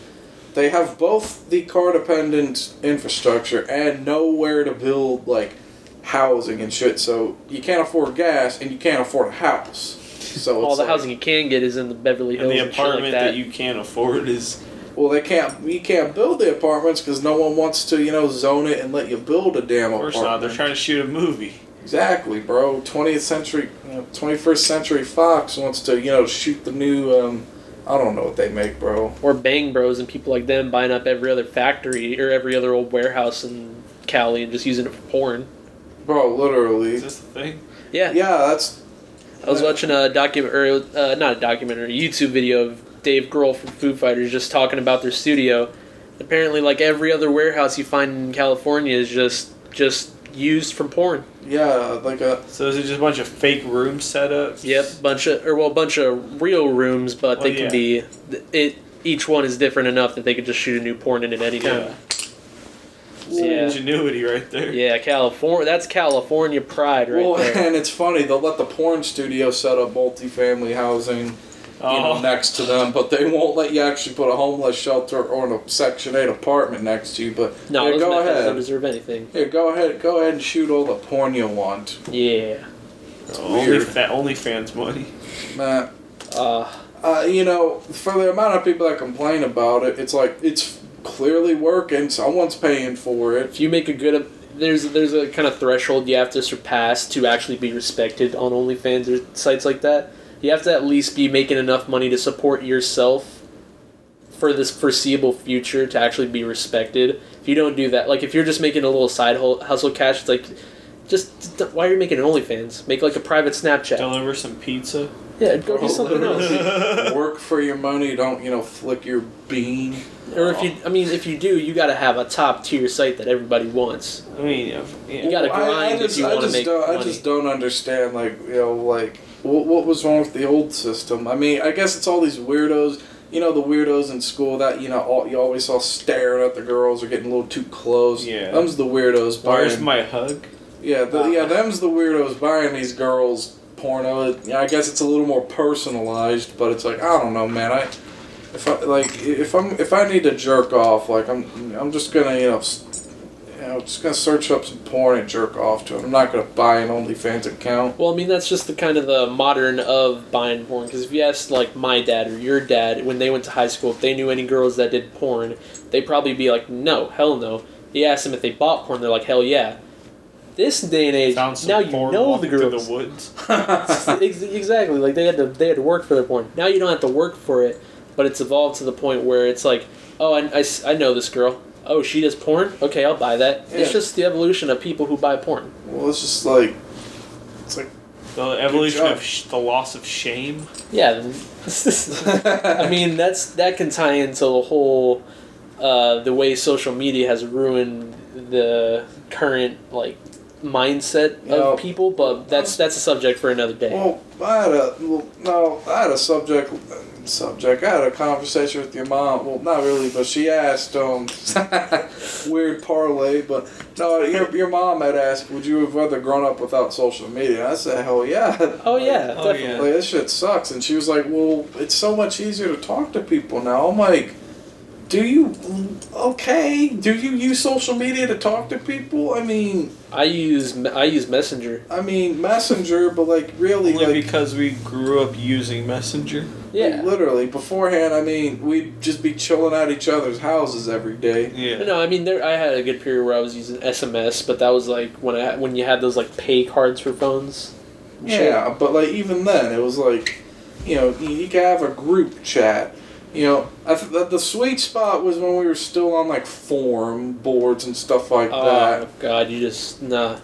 They have both the car dependent infrastructure and nowhere to build like housing and shit. So you can't afford gas and you can't afford a house. So All it's the like- housing you can get is in the Beverly Hills and the and shit like apartment that. that you can't afford is Well, they can't. You can't build the apartments because no one wants to, you know, zone it and let you build a damn of course apartment. not. They're trying to shoot a movie. Exactly, bro. Twentieth century, twenty first century Fox wants to, you know, shoot the new. Um, I don't know what they make, bro. or Bang Bros and people like them buying up every other factory or every other old warehouse in Cali and just using it for porn. Bro, literally. Is this the thing? Yeah, Yeah, that's I was watching a document or uh, not a documentary, a YouTube video of Dave Grohl from Foo Fighters just talking about their studio. Apparently, like every other warehouse you find in California is just just used for porn. yeah, like a So is it just a bunch of fake room setups? Yep, bunch of or well, bunch of real rooms, but they can yeah. be it. Each one is different enough that they could just shoot a new porn in it anytime. Yeah. Yeah. Ingenuity right there. Yeah, California. That's California pride right well, there. and it's funny they'll let the porn studio set up multifamily housing, you know, Oh. next to them, but they won't let you actually put a homeless shelter or a Section Eight apartment next to you. But No, yeah, those go methods don't ahead. deserve anything. Here, go ahead, go ahead and shoot all the porn you want, Yeah. only weird. fa- only fans money. Matt. Uh, Uh, you know, for the amount of people that complain about it, it's like it's clearly working. Someone's paying for it. if you make a good, there's there's a kind of threshold you have to surpass to actually be respected on OnlyFans or sites like that. You have to at least be making enough money to support yourself for this foreseeable future to actually be respected. If you don't do that, like if you're just making a little side hustle cash, it's like. Just why are you making an OnlyFans? Make like a private Snapchat. Deliver some pizza. Yeah, go do oh. something else. Work for your money. Don't you know? Flick your bean. Or if you, I mean, if you do, you got to have a top tier site that everybody wants. I mean, yeah. You gotta I- I, grind if just, you wanna make don't, I just don't understand, like you know, like what, what was wrong with the old system? I mean, I guess it's all these weirdos. You know, the weirdos in school that you know all, you always saw staring at the girls or getting a little too close. Yeah. them's the weirdos. Where's buying- my hug? Yeah, the, Uh, yeah, them's the weirdos buying these girls porno. It- Yeah, I guess it's a little more personalized, but it's like I don't know, man. I if I like if I'm if I need to jerk off, like I'm I'm just gonna you know. S- You know, just gonna search up some porn and jerk off to it. I'm not gonna buy an OnlyFans account. Well, I mean, that's just the kind of the modern of buying porn. Because if you asked like my dad or your dad when they went to high school, if they knew any girls that did porn, they'd probably be like, no, hell no. He asked them if they bought porn, they're like, hell yeah. This day and age, Found some now you porn know the walking through girls. the woods. Ex- exactly. Like they had to they had to work for their porn. Now you don't have to work for it, but it's evolved to the point where it's like, oh, I I know this girl. Oh, she does porn. Okay, I'll buy that. Yeah. It's just the evolution of people who buy porn. well, it's just like it's like The evolution of sh- the loss of shame. Yeah. then- I mean, that's that can tie into the whole uh, the way social media has ruined the current like mindset of people, but that's that's a subject for another day. Well, I had a well, no, I had a subject subject. I had a conversation with your mom. Well, not really, but she asked um weird parlay, but no, your, your mom had asked, would you have rather grown up without social media? I said, hell yeah. oh yeah, Oh, definitely. yeah. Like this shit sucks, and she was like, "Well, it's so much easier to talk to people now." I'm like, "Do you? Okay, do you use social media to talk to people? I mean, I use I use Messenger. I mean Messenger, but like really, Only like because we grew up using Messenger. Yeah. Like, literally, beforehand, I mean, we'd just be chilling at each other's houses every day. Yeah. No, I mean there. I had a good period where I was using SMS, but that was like when I when you had those like pay cards for phones. and shit. Yeah, but like even then, it was like, you know, you, you could have a group chat. You know, I th- the, the sweet spot was when we were still on like forum boards and stuff like that. Oh that. God, you just nah,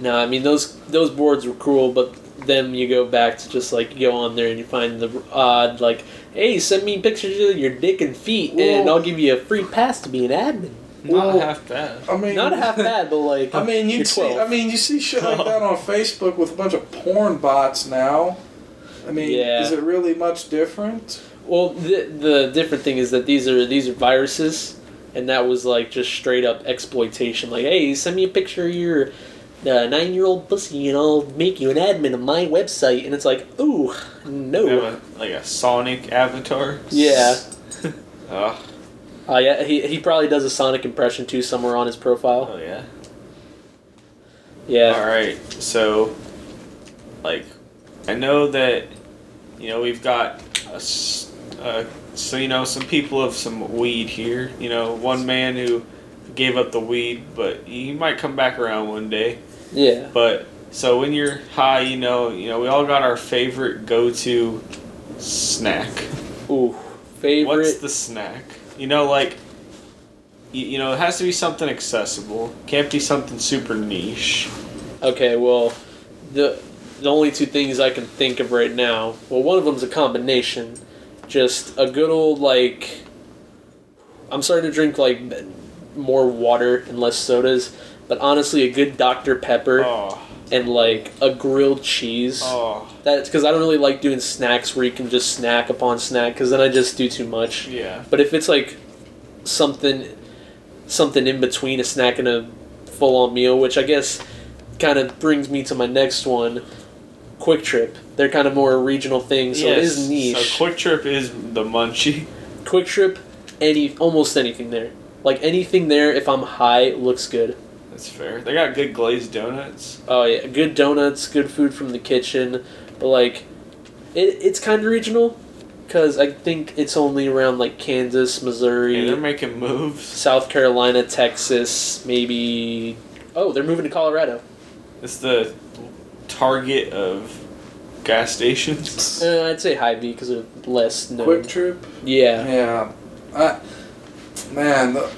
nah. I mean those those boards were cool, but then you go back to just like go on there and you find the odd like, hey, send me pictures of your dick and feet, and I'll give you a free pass to be an admin. Not Well, half bad. I mean, Not half bad, but like I mean, you're see. I mean, you see shit like that on Facebook with a bunch of porn bots now. I mean, Yeah. is it really much different? Well, the the different thing is that these are these are viruses, and that was like just straight up exploitation. Like, hey, send me a picture of your uh, nine year old pussy, and I'll make you an admin of my website. And it's like, ooh, no. A, like a Sonic avatar. Yeah. Ugh. Uh, yeah, he, he probably does a Sonic impression too somewhere on his profile. Oh yeah. Yeah. All right. So, like, I know that you know we've got a, uh, so you know some people have some weed here. You know, one man who gave up the weed, but he might come back around one day. Yeah. But so when you're high, you know, you know, we all got our favorite go-to snack. Ooh. Favorite. What's the snack? You know, like, you, you know, it has to be something accessible. Can't be something super niche. Okay, well, the the only two things I can think of right now. Well, one of them's a combination. Just a good old like. I'm starting to drink like more water and less sodas, but honestly, a good Dr Pepper Oh, and like a grilled cheese. oh, That's because I don't really like doing snacks where you can just snack upon snack because then I just do too much. yeah. But if it's like something something in between a snack and a full on meal, which I guess kind of brings me to my next one, QuikTrip. They're kind of more a regional thing, so it Yes, is niche. So QuikTrip is the munchie. QuikTrip, any almost anything there. Like anything there, if I'm high, looks good. That's fair. They got good glazed donuts. Oh yeah, good donuts, good food from the kitchen, but like, it, it's kind of regional, because I think it's only around like Kansas, Missouri, Yeah, they're making moves. South Carolina, Texas, maybe. Oh, they're moving to Colorado. It's the target of gas stations. Uh, I'd say Hy-Vee because they're less known. Quick Trip. Yeah. Yeah, I, man, the,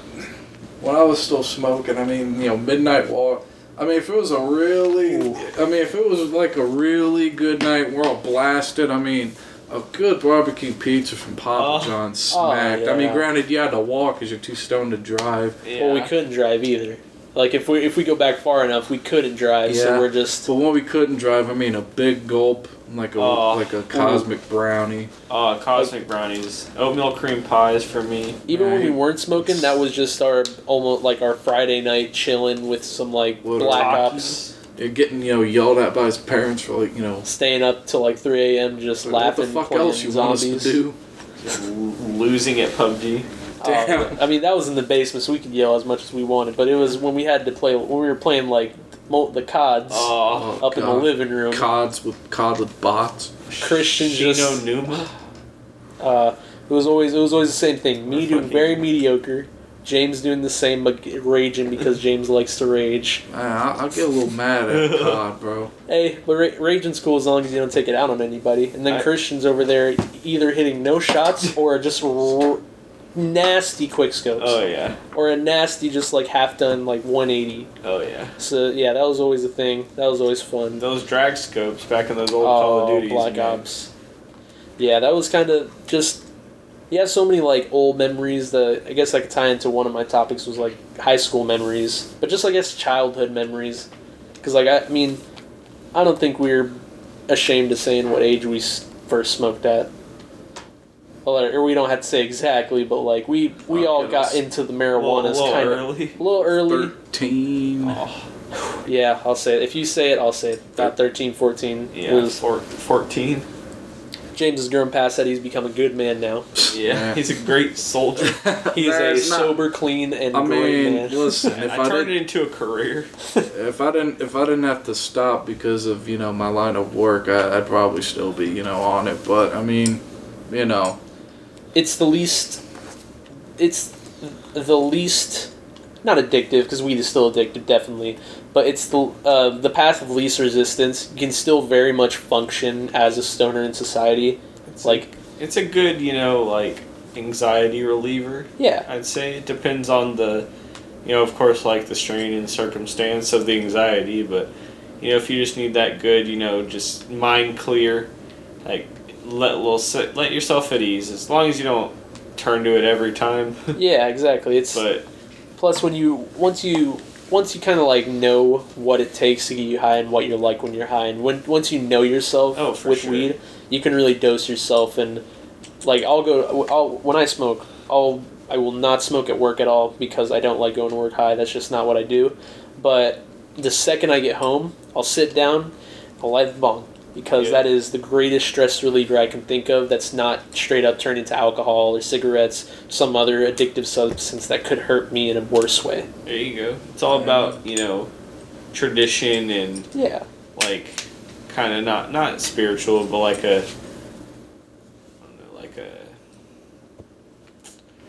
when I was still smoking, I mean, you know, midnight walk. I mean, if it was a really, Ooh. I mean, if it was like a really good night, we're all blasted. I mean, a good barbecue pizza from Papa Oh. John's Oh, smacked. I mean, granted, you had to walk because you're too stoned to drive. Yeah. Well, we couldn't drive either. Like if we if we go back far enough, we couldn't drive. Yeah. So we're just. But when we couldn't drive, I mean, a big gulp, like a Oh. like a cosmic brownie. Oh, cosmic brownies, oatmeal cream pies for me. Even when we Right. weren't smoking, that was just our almost like our Friday night chilling with some like Little black Takis. ops, You're getting you know yelled at by his parents for like you know. staying up till like three a.m. just Like, laughing, what the fuck playing else you zombies. want us to do? L- losing at PUBG. Damn. I mean, that was in the basement, so we could yell as much as we wanted. But it was when we had to play when we were playing like the CODs Oh, up in the living room. Cods with cod with bots. Christian Shino just- Numa. Uh, it was always it was always the same thing. Me doing very mediocre. James doing the same, but raging because James likes to rage. I, I'll get a little mad at cod, bro. Hey, but ra- raging's cool as long as you don't take it out on anybody. And then I- Christian's over there either hitting no shots or just r- nasty quick scopes, Oh yeah. or a nasty just like half done like 180. Oh yeah. So yeah, that was always a thing. That was always fun. Those drag scopes back in those old Call of Duty. Oh, Duties. Black man. Ops. Yeah, that was kind of just. You have so many like old memories that I guess I could tie into one of my topics was like high school memories, but just I guess childhood memories, because like I, I mean, I don't think we're ashamed of saying what age we first smoked at. Well, or we don't have to say exactly, but like we we Oh, all got into the A marijuana little, little kind of early. a little early. Thirteen. Oh, Yeah, I'll say it. If you say it, I'll say it. About 13, 14. yeah. Was Four, 14. James has grown past that. He's become a good man now. Yeah. He's a great soldier. He is a not- sober, clean, and I great mean, man. listen. If I I, turned it into a career. if I didn't, if I didn't have to stop because of you know my line of work, I, I'd probably still be you know on it. But I mean, you know, It's the least. It's the least. Not addictive because weed is still addictive, definitely. But it's the uh, the path of least resistance. You can still very much function as a stoner in society. It's Like, It's a good, you know, like anxiety reliever. yeah, I'd say it depends on the, you know, of course, like the strain and circumstance of the anxiety. But you know, if you just need that good, you know, just mind clear, like let little sit, let yourself at ease. As long as you don't turn to it every time. yeah, exactly. It's but Plus, when you once you once you kind of like know what it takes to get you high and what you're like when you're high, and when once you know yourself Oh, with sure. weed, you can really dose yourself. And like I'll go, I'll when I smoke, I'll I will not smoke at work at all because I don't like going to work high. That's just not what I do. But the second I get home, I'll sit down, I'll light the bong because Yeah. that is the greatest stress reliever I can think of. That's not straight up turned into alcohol or cigarettes, some other addictive substance that could hurt me in a worse way. There you go. It's all about you know tradition and Yeah. like kind of not not spiritual, but like a I don't know, like a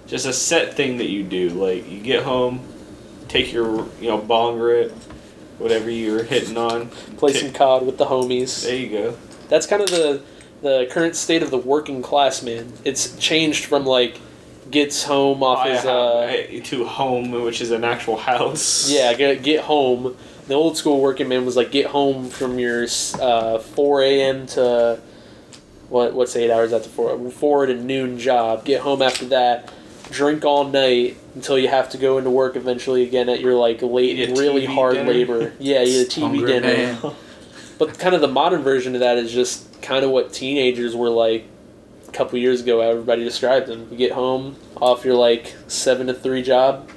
just a set thing that you do. Like you get home, take your you know bong rip, whatever you're hitting on. Play some COD with the homies. There you go. That's kind of the the current state of the working class man. It's changed from like gets home off I his uh to home, which is an actual house. yeah get get home. The old school working man was like get home from your uh, four a.m. to what what's eight hours after four four to noon job. Get home after that, drink all night until you have to go into work eventually again at your like late Eat really TV hard dinner. labor. Yeah, eat a TV Hungry dinner. man. But kind of the modern version of that is just kind of what teenagers were like a couple years ago. Everybody described them. You get home off your like seven to three job,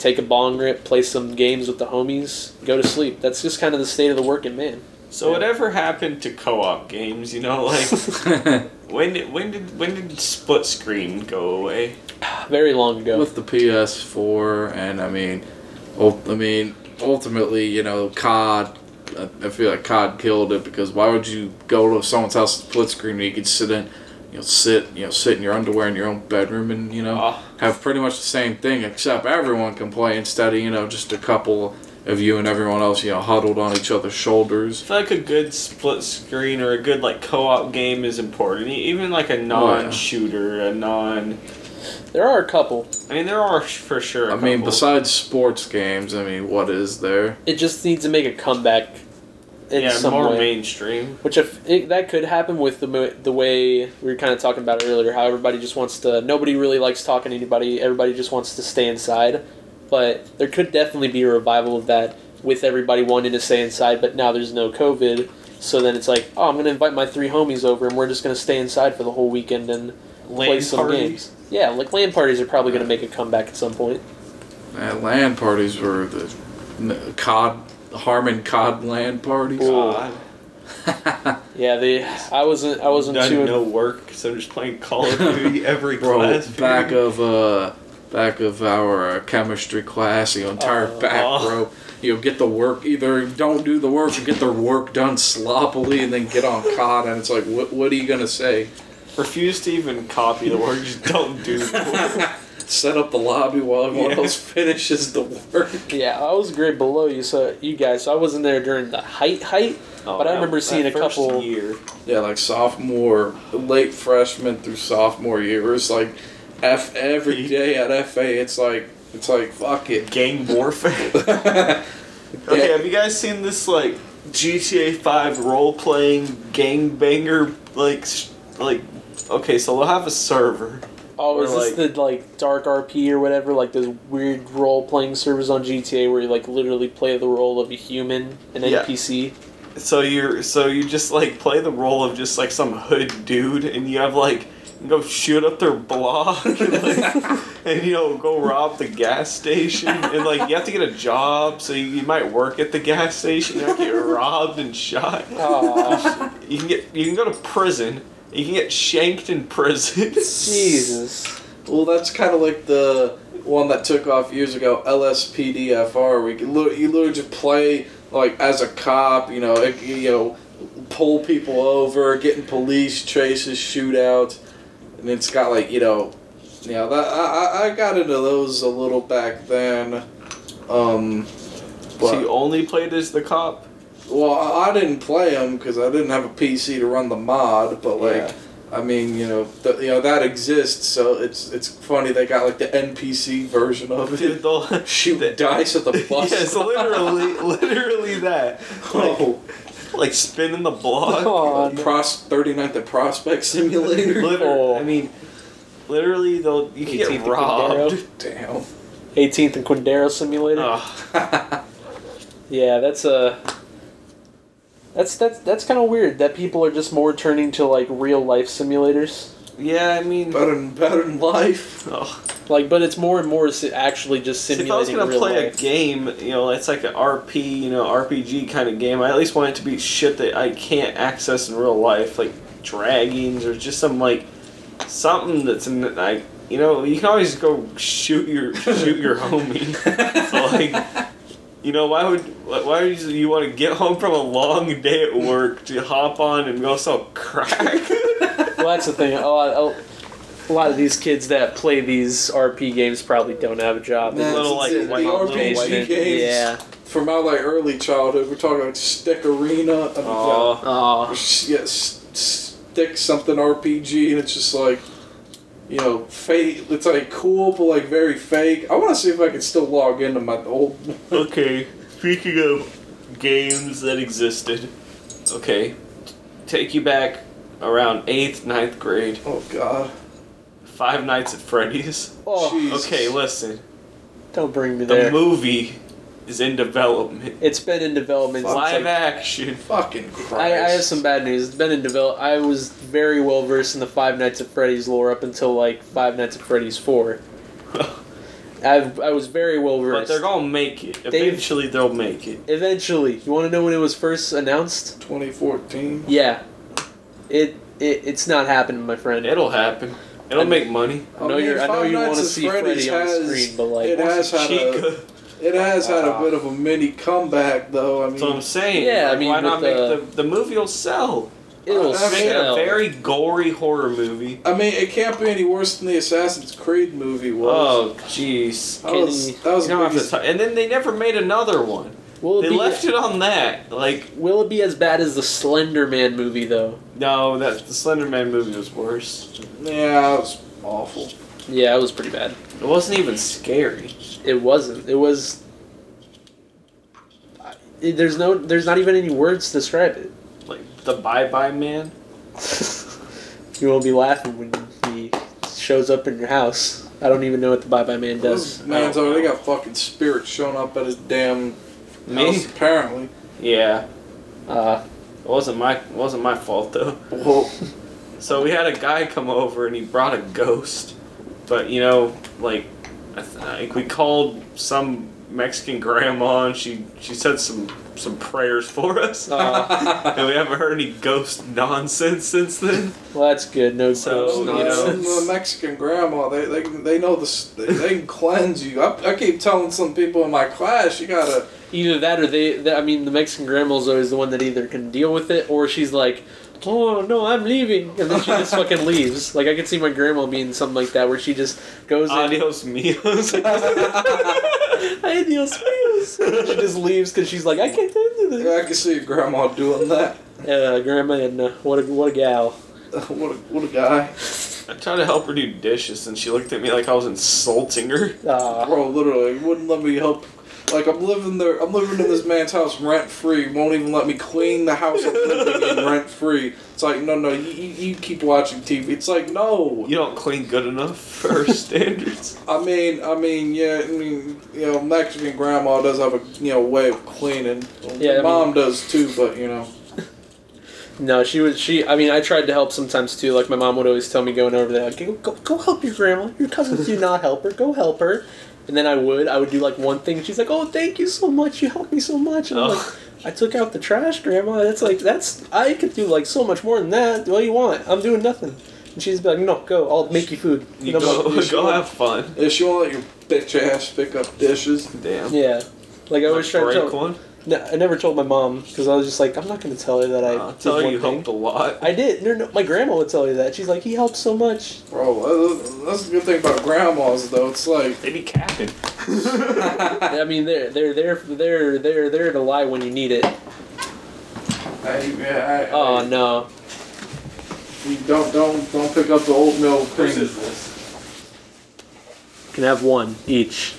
take a bong rip, play some games with the homies, go to sleep. That's just kind of the state of the working man. So whatever happened to co-op games? You know, like when did when did when did split screen go away? Very long ago. with the PS4, and I mean, ul- I mean, ultimately, you know, COD. I I feel like COD killed it because why would you go to someone's house with split screen where you could sit in, you know, sit, you know, sit in your underwear in your own bedroom and you know Ah. have pretty much the same thing except everyone can play instead of you know just a couple of you and everyone else you know huddled on each other's I shoulders. feel like a good split screen or a good like co-op game is important. Even like a oh, non-shooter, a non. There are a couple. I mean, there are for sure. I I mean, besides sports games, I mean, what is there? It just needs to make a comeback in yeah, some more way. mainstream. Which if it, that could happen with the the way we were kind of talking about it earlier, how everybody just wants to. Nobody really likes talking to anybody. Everybody just wants to stay inside. But there could definitely be a revival of that with everybody wanting to stay inside. But now there's no COVID, so then it's like, oh, I'm gonna invite my three homies over, and we're just gonna stay inside for the whole weekend and play some parties. games. Yeah, like LAN parties are probably gonna make a comeback at some point. Man, LAN parties were the n- COD Harmon COD LAN parties. God, Yeah, they. I wasn't. I wasn't done too. no work, so I'm just playing Call of Duty every Bro, class. back period. of uh, back of our uh, chemistry class, the entire Oh. back row. You know, get the work either don't do the work or get the work done sloppily, and then get on COD, and it's like, what what are you gonna say? refuse to even copy the work. Just don't do the work. Set up the lobby while everyone Yeah. else finishes the work. Yeah, I was a grade below you, so you guys. So I wasn't there during the height height. Oh, But I remember that seeing a couple- Year. Yeah, like sophomore, late freshman through sophomore year. It's like, f every day at FA. It's like it's like fuck it. gang warfare. Okay, have you guys seen this like GTA Five role playing gang banger like s- like? Okay, so they'll have a server. Oh, Or is this the like dark RP or whatever? Like those weird role playing servers on GTA where you like literally play the role of a human, an Yeah. NPC. So you're so you just like play the role of just like some hood dude, and you have like you go shoot up their block, and, like, and you know go rob the gas station, and like you have to get a job, so you, you might work at the gas station, you get robbed and shot. Aw, You can get you can go to prison. You can get shanked in prison. Jesus. Well, that's kind of like the one that took off years ago, LSPDFR. Where you, can lit- you literally just play like as a cop. You know, it, you know, pull people over, getting police chases, shootouts, and it's got like you know, you know that I, I- I got into those a little back then. Um, but, so you only played as the cop. well, I I didn't play them because I didn't have a PC to run the mod. But like, Yeah. I mean, you know, th- you know that exists. So it's it's funny they got like the NPC version of it. they'll Shoot dice at the bus. yes, literally, literally that. oh, Like spinning the block. Oh, no. Pros 39th the Prospect Simulator. literally, Oh. I mean, literally, they'll you can 18th get robbed. Damn. 18th and Quindaro Simulator. Oh, Yeah, that's a. That's that's that's kind of weird that people are just more turning to like real life simulators. Yeah, I mean, better than better than life. oh. Like, but it's more and more actually just simulating. See, if I was gonna play life. a game, you know, it's like an RP, you know, RPG kind of game. I at least want it to be shit that I can't access in real life, like dragons or just some like something that's in like you know you can always go shoot your shoot your homie. So, like, you know, why would why would you, you want to get home from a long day at work to hop on and go sell crack? well, that's the thing. A lot, a lot of these kids that play these RP games probably don't have a job. Man, little, like, the, white- the RPG white- games Yeah. from our like early childhood. We're talking like Stick Arena. I mean, Oh, Oh. yeah, yeah, Stick something RPG, and it's just like. You know, fake. It's like cool, but like very fake. I want to see if I can still log into my old. Okay, speaking of games that existed, okay, take you back around eighth, ninth grade. Oh God. Five Nights at Freddy's. Oh, Jesus. Okay, listen, don't bring me the there. movie is in development. It's been in development. since, Live like, action. Fucking Christ. I, I have some bad news. It's been in develop. I was very well versed in the Five Nights at Freddy's lore up until like Five Nights at Freddy's Four. I've, I was very well versed. But versed. they're gonna make it. They've- Eventually, they'll make it. Eventually, you want to know when it was first announced? 2014. Yeah, it, it it's not happening, my friend. It'll happen. It'll I- make money. I know you're. I know you want to see Freddy's Freddy on the screen, but like, it has had a, Chica. It has had a bit of a mini comeback though. I mean, That's what I'm saying. Yeah, I mean, why not make the- the the movie will sell? it'll I mean, Make it a very gory horror movie. I mean, it can't be any worse than the Assassin's Creed movie was. Oh, jeez. that was that was You don't biggest- t- and then they never made another one. Will it They be? left it on that. Like, Will it be as bad as the Slender Man movie though? no, that the Slender Man movie was worse. yeah, it was awful. Yeah, it was pretty bad. It wasn't even scary. It wasn't. It was. It- There's no. There's not even any words to describe it. Like the Bye Bye Man. you won't be laughing when he shows up in your house. I don't even know what the Bye Bye Man does. Those man's over. They got fucking spirits showing up at his damn Me? house. Apparently. Yeah, Uh, it wasn't my it wasn't my fault though. Well, So we had a guy come over and he brought a ghost, but you know, like, I think we called some Mexican grandma and she she said some some prayers for us, uh, and we haven't heard any ghost nonsense since then. well, that's good. No So, ghost you know- nonsense. the Mexican grandma, they, they, they know this. They, they can cleanse you. I, I keep telling some people in my class, you gotta. Either that or they, they. I mean, the Mexican grandma's always the one that either can deal with it or she's like, "Oh no, I'm leaving," and then she just fucking leaves. Like I could see my grandma being something like that, where she just goes in. Adios mios. Adios, míos. She just leaves because she's like, I can't do this. Yeah, I can see your grandma doing that. Uh, grandma and uh, what a what a gal. what a what a guy, I tried to help her do dishes, and she looked at me like I was insulting her. Uh, bro. Literally, wouldn't let me help. Like I'm living there. I'm living in this man's house rent free. Won't even let me clean the house I'm living in rent free. It's like no, no. You, you, you keep watching TV. It's like no. You don't clean good enough for her standards. I mean, I mean, yeah. I mean, you know, Mexican grandma does have a you know way of cleaning. Yeah, I mean- mom does too. But you know, no, she was she. I mean, I tried to help sometimes too. Like my mom would always tell me going over there, like, go, go, go help your grandma. Your cousins do not help her. Go help her. And then I would. I would do like one thing. and She's like, "Oh, thank you so much. You helped me so much." And I'm Oh. like, "I took out the trash, grandma. That's like that's I could do like so much more than that. What do you want? I'm doing nothing." And she's like, "No, go. I'll make you food." You And I'm go, like, go have fun. if she won't let your bitch ass pick up dishes. Damn. Yeah. Like I always try to break tell. one. No, I never told my mom because I was just like, I'm not going to tell her that I. Uh, did tell her you thing. helped a lot. I did. No, no, my grandma would tell you that. She's like, he helped so much. Bro, uh, that's the good thing about grandmas, though. It's like, They be capping. I mean, they're they're they're they're they're there to lie when you need it. I, yeah, I, Oh no. you don't don't don't pick up the oatmeal cream. Can have one each.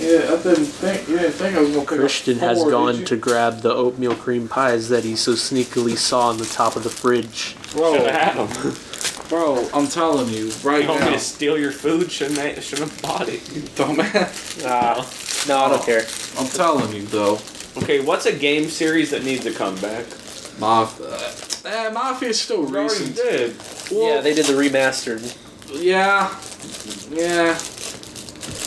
Four. Yeah, I didn't think you didn't think I was gonna pick Christian up has four, gone did you? to grab the oatmeal cream pies that he so sneakily saw on the top of the fridge. Bro, Should have had them. Bro, I'm telling you right You want me now, to steal your food? Shouldn't I? Shouldn't have bought it. dumbass. Ah, no, I don't care. I'm telling you though, Okay, what's a game series that needs to come back? Mafia. Eh, Mafia's still We already recent. did. Well, yeah, they did the remastered. yeah, yeah.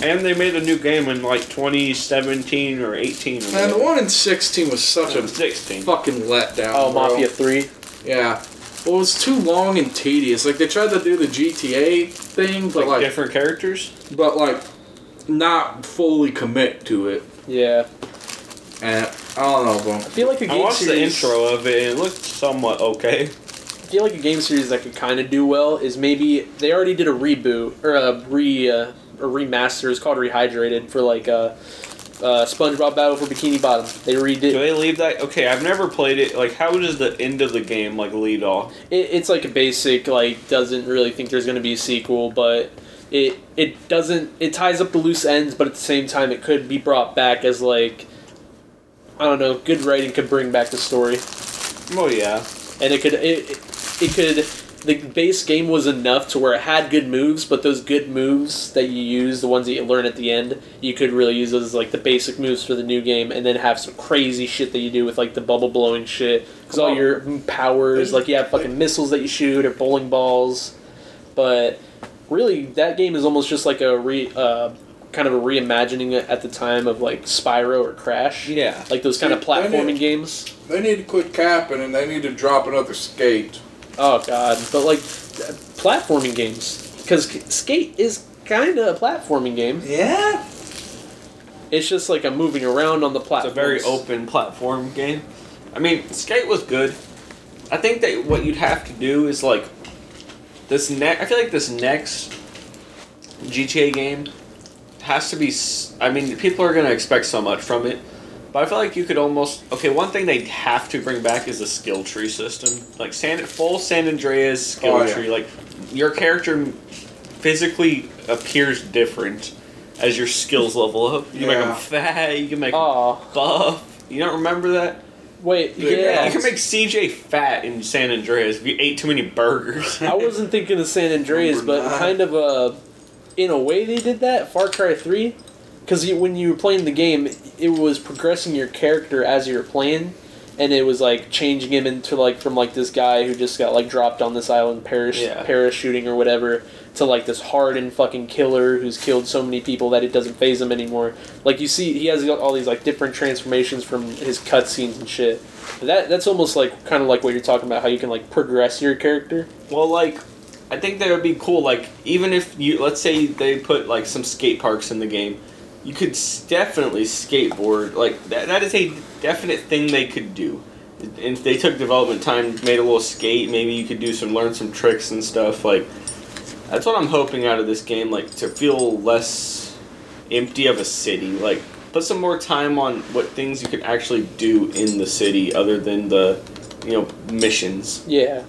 And they made a new game in like 2017 or 18 or Man, the one in 16 was such a 16. fucking letdown. Oh, bro. Mafia Three. Yeah. Well, it was too long and tedious. Like they tried to do the GTA thing, but Like, like, different characters. but like, not fully commit to it. Yeah, And I don't know, bro. I feel like a I game I watched the intro of it and it looked somewhat okay. I feel like a game series that could kind of do well is maybe they already did a reboot or a re uh, a remaster. It's called Rehydrated for like uh, uh, SpongeBob Battle for Bikini Bottom. They redid. Do they leave that? Okay, I've never played it. Like, how does the end of the game like lead off? It, it's like a basic like doesn't really think there's going to be a sequel, but it it doesn't it ties up the loose ends, but at the same time it could be brought back as like I don't know, good writing could bring back the story, Oh yeah. and it could it it, it could. The base game was enough to where it had good moves, but those good moves that you use, the ones that you learn at the end, you could really use those as like the basic moves for the new game, and then have some crazy shit that you do with like the bubble blowing shit. Because all your powers, like you have fucking missiles that you shoot or bowling balls, but really that game is almost just like a re uh, kind of a reimagining at the time of like Spyro or Crash, Yeah. like those kind of See, they platforming need- games. They need to quit capping and they need to drop another skate. Oh god, but like platforming games because Skate is kind of a platforming game. Yeah. It's just like I'm moving around on the platform. It's a very open platform game. I mean, Skate was good. I think that what you'd have to do is like this next. I feel like this next GTA game has to be. s- I mean, people are gonna expect so much from it, but I feel like you could almost. Okay, one thing they have to bring back is the skill tree system, like San full San Andreas skill Oh, yeah. tree. Like your character physically appears different as your skills level up. You can make them fat. You can make 'em Oh buff. You don't remember that? wait, Yeah. yeah. You can make CJ fat in San Andreas if you ate too many burgers. I wasn't thinking of San Andreas, Number but nine. kind of uh, in a way they did that. Far Cry Three, because when you were playing the game, it was progressing your character as you were playing, and it was like changing him into like from like this guy who just got like dropped on this island parash- Yeah. parachuting or whatever to like this hardened fucking killer who's killed so many people that it doesn't phase him anymore. Like you see, he has all these like different transformations from his cutscenes and shit. That that's almost like kind of like what you're talking about, how you can like progress your character. well, like, I think that would be cool. Like, even if you, let's say they put like some skate parks in the game, you could definitely skateboard. Like that, that is a definite thing they could do. And if they took development time, made a little skate, maybe you could do some, learn some tricks and stuff. Like, that's what I'm hoping out of this game. Like to feel less empty of a city. Like put some more time on what things you can actually do in the city other than the, you know, missions. Yeah.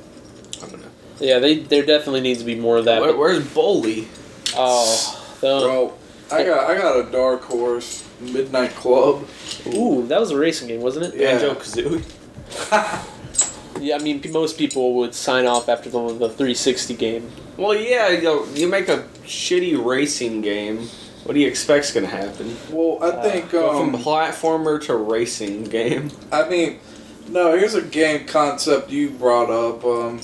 I don't know. Yeah, they there definitely needs to be more of that. Where, but- where's Bully? oh, the, Bro, I got I got a dark horse. Midnight Club. ooh, that was a racing game, wasn't it? Yeah. Banjo Kazooie. Yeah, I mean, most people would sign off after the, the 360 game. Well, yeah, you know, you make a shitty racing game. What do you expect's gonna happen? Well, I think Go um, from platformer to racing game. I mean, no. Here's a game concept you brought up. Um,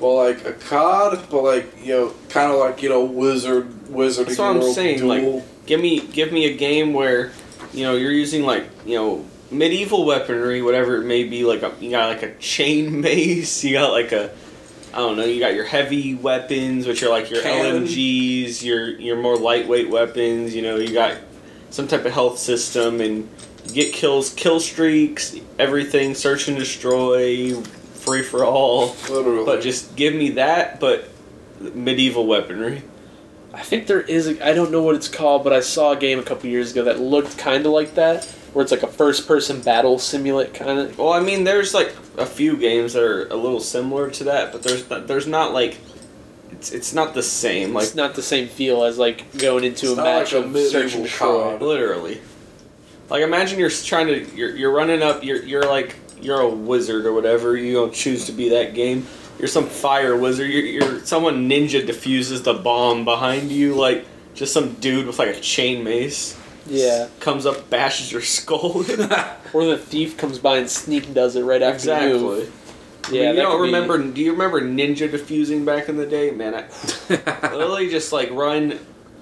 well, like a COD, but like you know, kind of like you know, Wizard, Wizarding That's what I'm World saying, Duel. Give me, give me a game where, you know, you're using like, you know, medieval weaponry, whatever it may be. Like a, you got like a chain mace. You got like a, I don't know. You got your heavy weapons, which are like your Cannon. LMGs. Your your more lightweight weapons. You know, you got some type of health system and get kills, kill streaks, everything, search and destroy, free for all. Literally. But just give me that, but medieval weaponry. I think there is. A, I don't know what it's called, but I saw a game a couple years ago that looked kind of like that, where it's like a first-person battle simulate kind of. Well, I mean, there's like a few games that are a little similar to that, but there's not, there's not like it's it's not the same. Like it's not the same feel as like going into It's a not match like a of search medieval and destroy. Literally, like imagine you're trying to you're you're running up you're you're like you're a wizard or whatever you don't choose to be that game. You're some fire wizard. You're, you're someone ninja diffuses the bomb behind you, like just some dude with like a chain mace Yeah. comes up, bashes your skull. Or the thief comes by and sneak does it right after you exactly. Yeah, I mean, you don't could be- remember? Do you remember ninja diffusing back in the day, man? I literally just like run.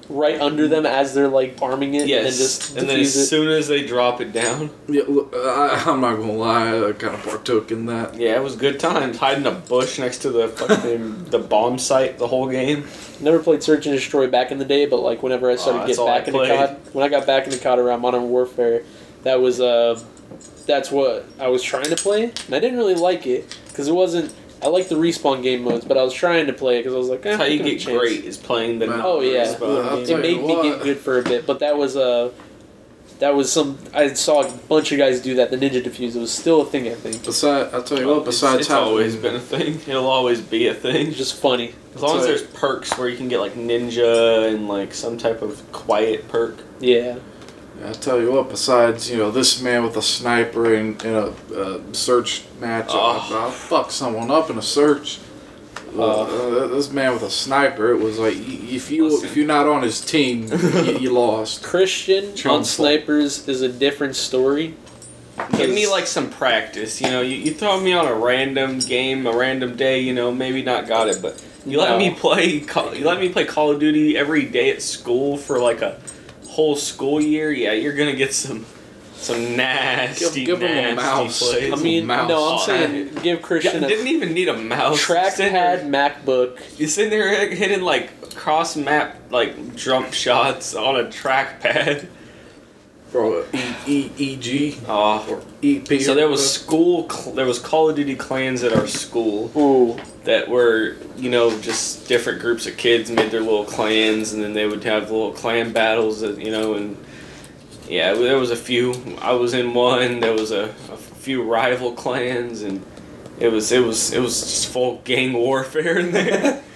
Right under them as they're like arming it, and then just and then as it. soon as they drop it down, Yeah, look, I, I'm not gonna lie, I kind of partook in that. yeah, it was good times. Hiding a bush next to the fucking the bomb site the whole game. Never played Search and Destroy back in the day, but like whenever I started Oh, to that's get all I back into played. COD, when I got back into COD around Modern Warfare, that was uh, that's what I was trying to play, and I didn't really like it because it wasn't. I like the respawn game modes, but I was trying to play it because I was like, eh, That's how you give it a get great is playing the. Man. Oh yeah, non-respawn Well, I'll game. tell it made me get good for a bit, but that was uh, that was some. I saw a bunch of guys do that. The ninja diffuse. It was still a thing, I think. Besides, I'll tell you what. Besides it's, having, always been a thing. It'll always be a thing. was just funny. As long as there's perks where you can get like ninja and like some type of quiet perk. Yeah. I'll tell you what. Besides, you know, this man with a sniper in, in a uh, search match, Oh. I'll, I'll fuck someone up in a search. Uh, uh, this man with a sniper, it was like if you Listen. if you're not on his team, you, you lost. Christian Chum on snipers is a different story. Give me like some practice. You know, you, you throw me on a random game, a random day. You know, maybe not got it, but you let me play. Call, you let me play Call of Duty every day at school for like a whole school year. Yeah, you're gonna get some some nasty, give him a nasty mouse. plays. I mean, mouse. no, I'm Oh, saying give Yeah, Christian a didn't even need a mouse. Sitting there- trackpad MacBook. You sitting there hitting like cross map like jump shots on a trackpad. Bro, uh, E E E G Oh. or E P. So there was school. Cl- there was Call of Duty clans at our school Ooh, that were you know just different groups of kids made their little clans, and then they would have little clan battles. That, you know, and yeah, there was a few. I was in one. There was a, a few rival clans, and it was it was it was just full gang warfare in there.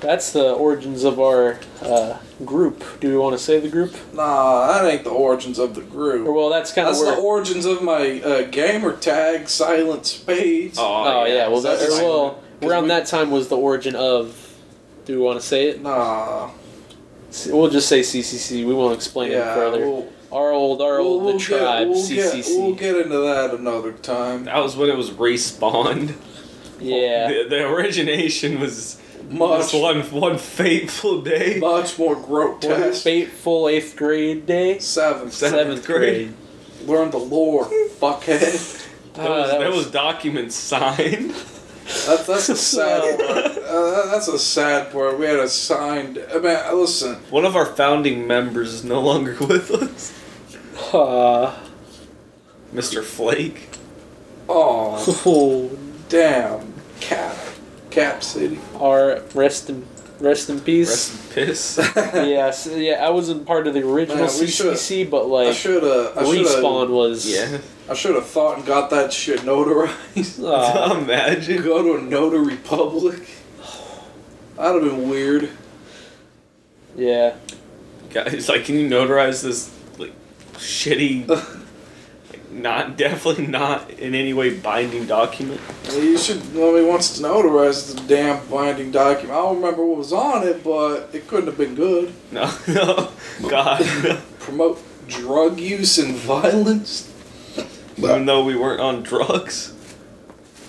that's the origins of our uh, group. Do we want to say the group? Nah, that ain't the origins of the Or group. well, that's kind of That's where. the origins of my uh, gamer tag, Silent Spades. oh yeah, well, that, that's or, well, 'cause around we- that time was the origin of. Do we want to say it? Nah. We'll just say CCC. We won't explain it further. we'll, our old, our we'll, old, we'll the tribe, get, we'll CCC. Get, we'll get into that another time. That was when it was respawned. yeah. The, the origination was Much, one one fateful day. much more One grotesque. fateful eighth grade day. Seventh. Seventh grade. Learn the lore, fuckhead. That, Ah, was, that that was- was documents signed. That's, that's a sad part. Uh, that's a sad part. We had a signed. I mean, listen. One of our founding members is no longer with us. Uh, Mr. Flake. Oh, oh, damn. Cap. Cap City. our rest in rest in peace. Rest in piss. yeah, so, yeah, I wasn't part of the original Man, we should- CCC, but I like should have. I should respawn have. was. yeah. I should have thought and got that shit notarized. Uh, Imagine. Go to a notary public. That'd have been weird. yeah. Guys, like, can you notarize this, like, shitty, like, not, definitely not in any way binding document? You should. Nobody wants to notarize the damn binding document. I don't remember what was on it, but it couldn't have been good. No, no. God. Promote drug use and violence, Even though we weren't on drugs.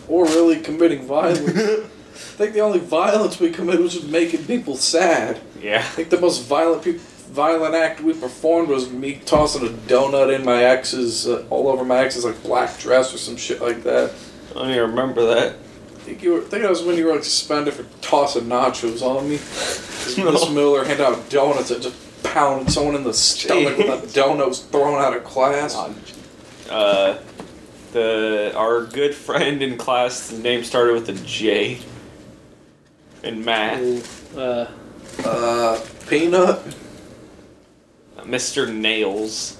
or really committing violence. I think the only violence we committed was just making people sad. Yeah. I think the most violent peop violent act we performed was me tossing a donut in my ex's uh, all over my ex's like black dress or some shit like that. I don't even remember that. I think you were. I think that was when you were like suspended for tossing nachos on me. 'Cause No. Miss Miller handed out donuts and just pounded someone in the stomach with a donut was thrown out of class. Uh, the our good friend in class, his name started with a J. In math, Uh, Uh, peanut. Mr. Nails.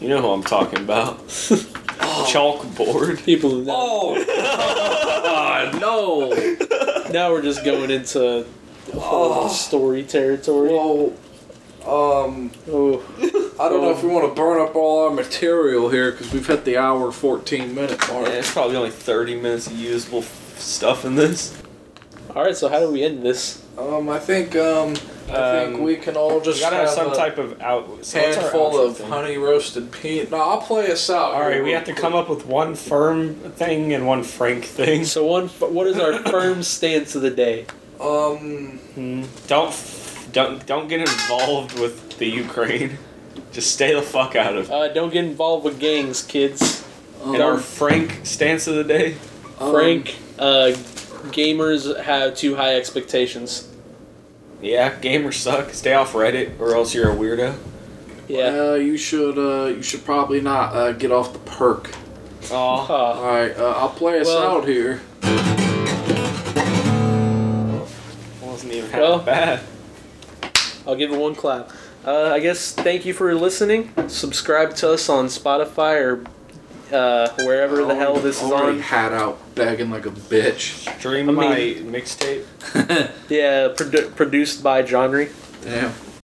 You know who I'm talking about. Chalkboard. people. Oh, no. Now we're just going into Oh. story territory. Well, um, Oh, I don't know if we want to burn up all our material here because we've hit the hour 14 minute mark. Yeah, it's probably only 30 minutes of usable f- stuff in this. All right, so how do we end this? Um, I think um, I think Um, we can all We just gotta have some a type of out. So what's our handful outro of thing? honey roasted peanut. No, I'll play us out. All right, here we have to quick. come up with one firm thing and one frank thing. So one, what is our firm stance of the day? Um, Hmm. Don't f- don't don't get involved with the Ukraine. Just stay the fuck out of. it. Uh, don't get involved with gangs, kids. um, And our frank stance of the day. um, Frank, uh, gamers have too high expectations. Yeah, gamers suck. Stay off Reddit, or else you're a weirdo. Yeah. Uh, you should uh, you should probably not uh, get off the perk. Oh, All right, uh, I'll play us Well- out here. wasn't even half Well- bad. I'll give it one clap. Uh, I guess thank you for listening. Subscribe to us on Spotify or uh, wherever the hell this is Already on. Hat out, begging like a bitch. Stream I my mixtape. Yeah, produ- produced by Johnry. Damn.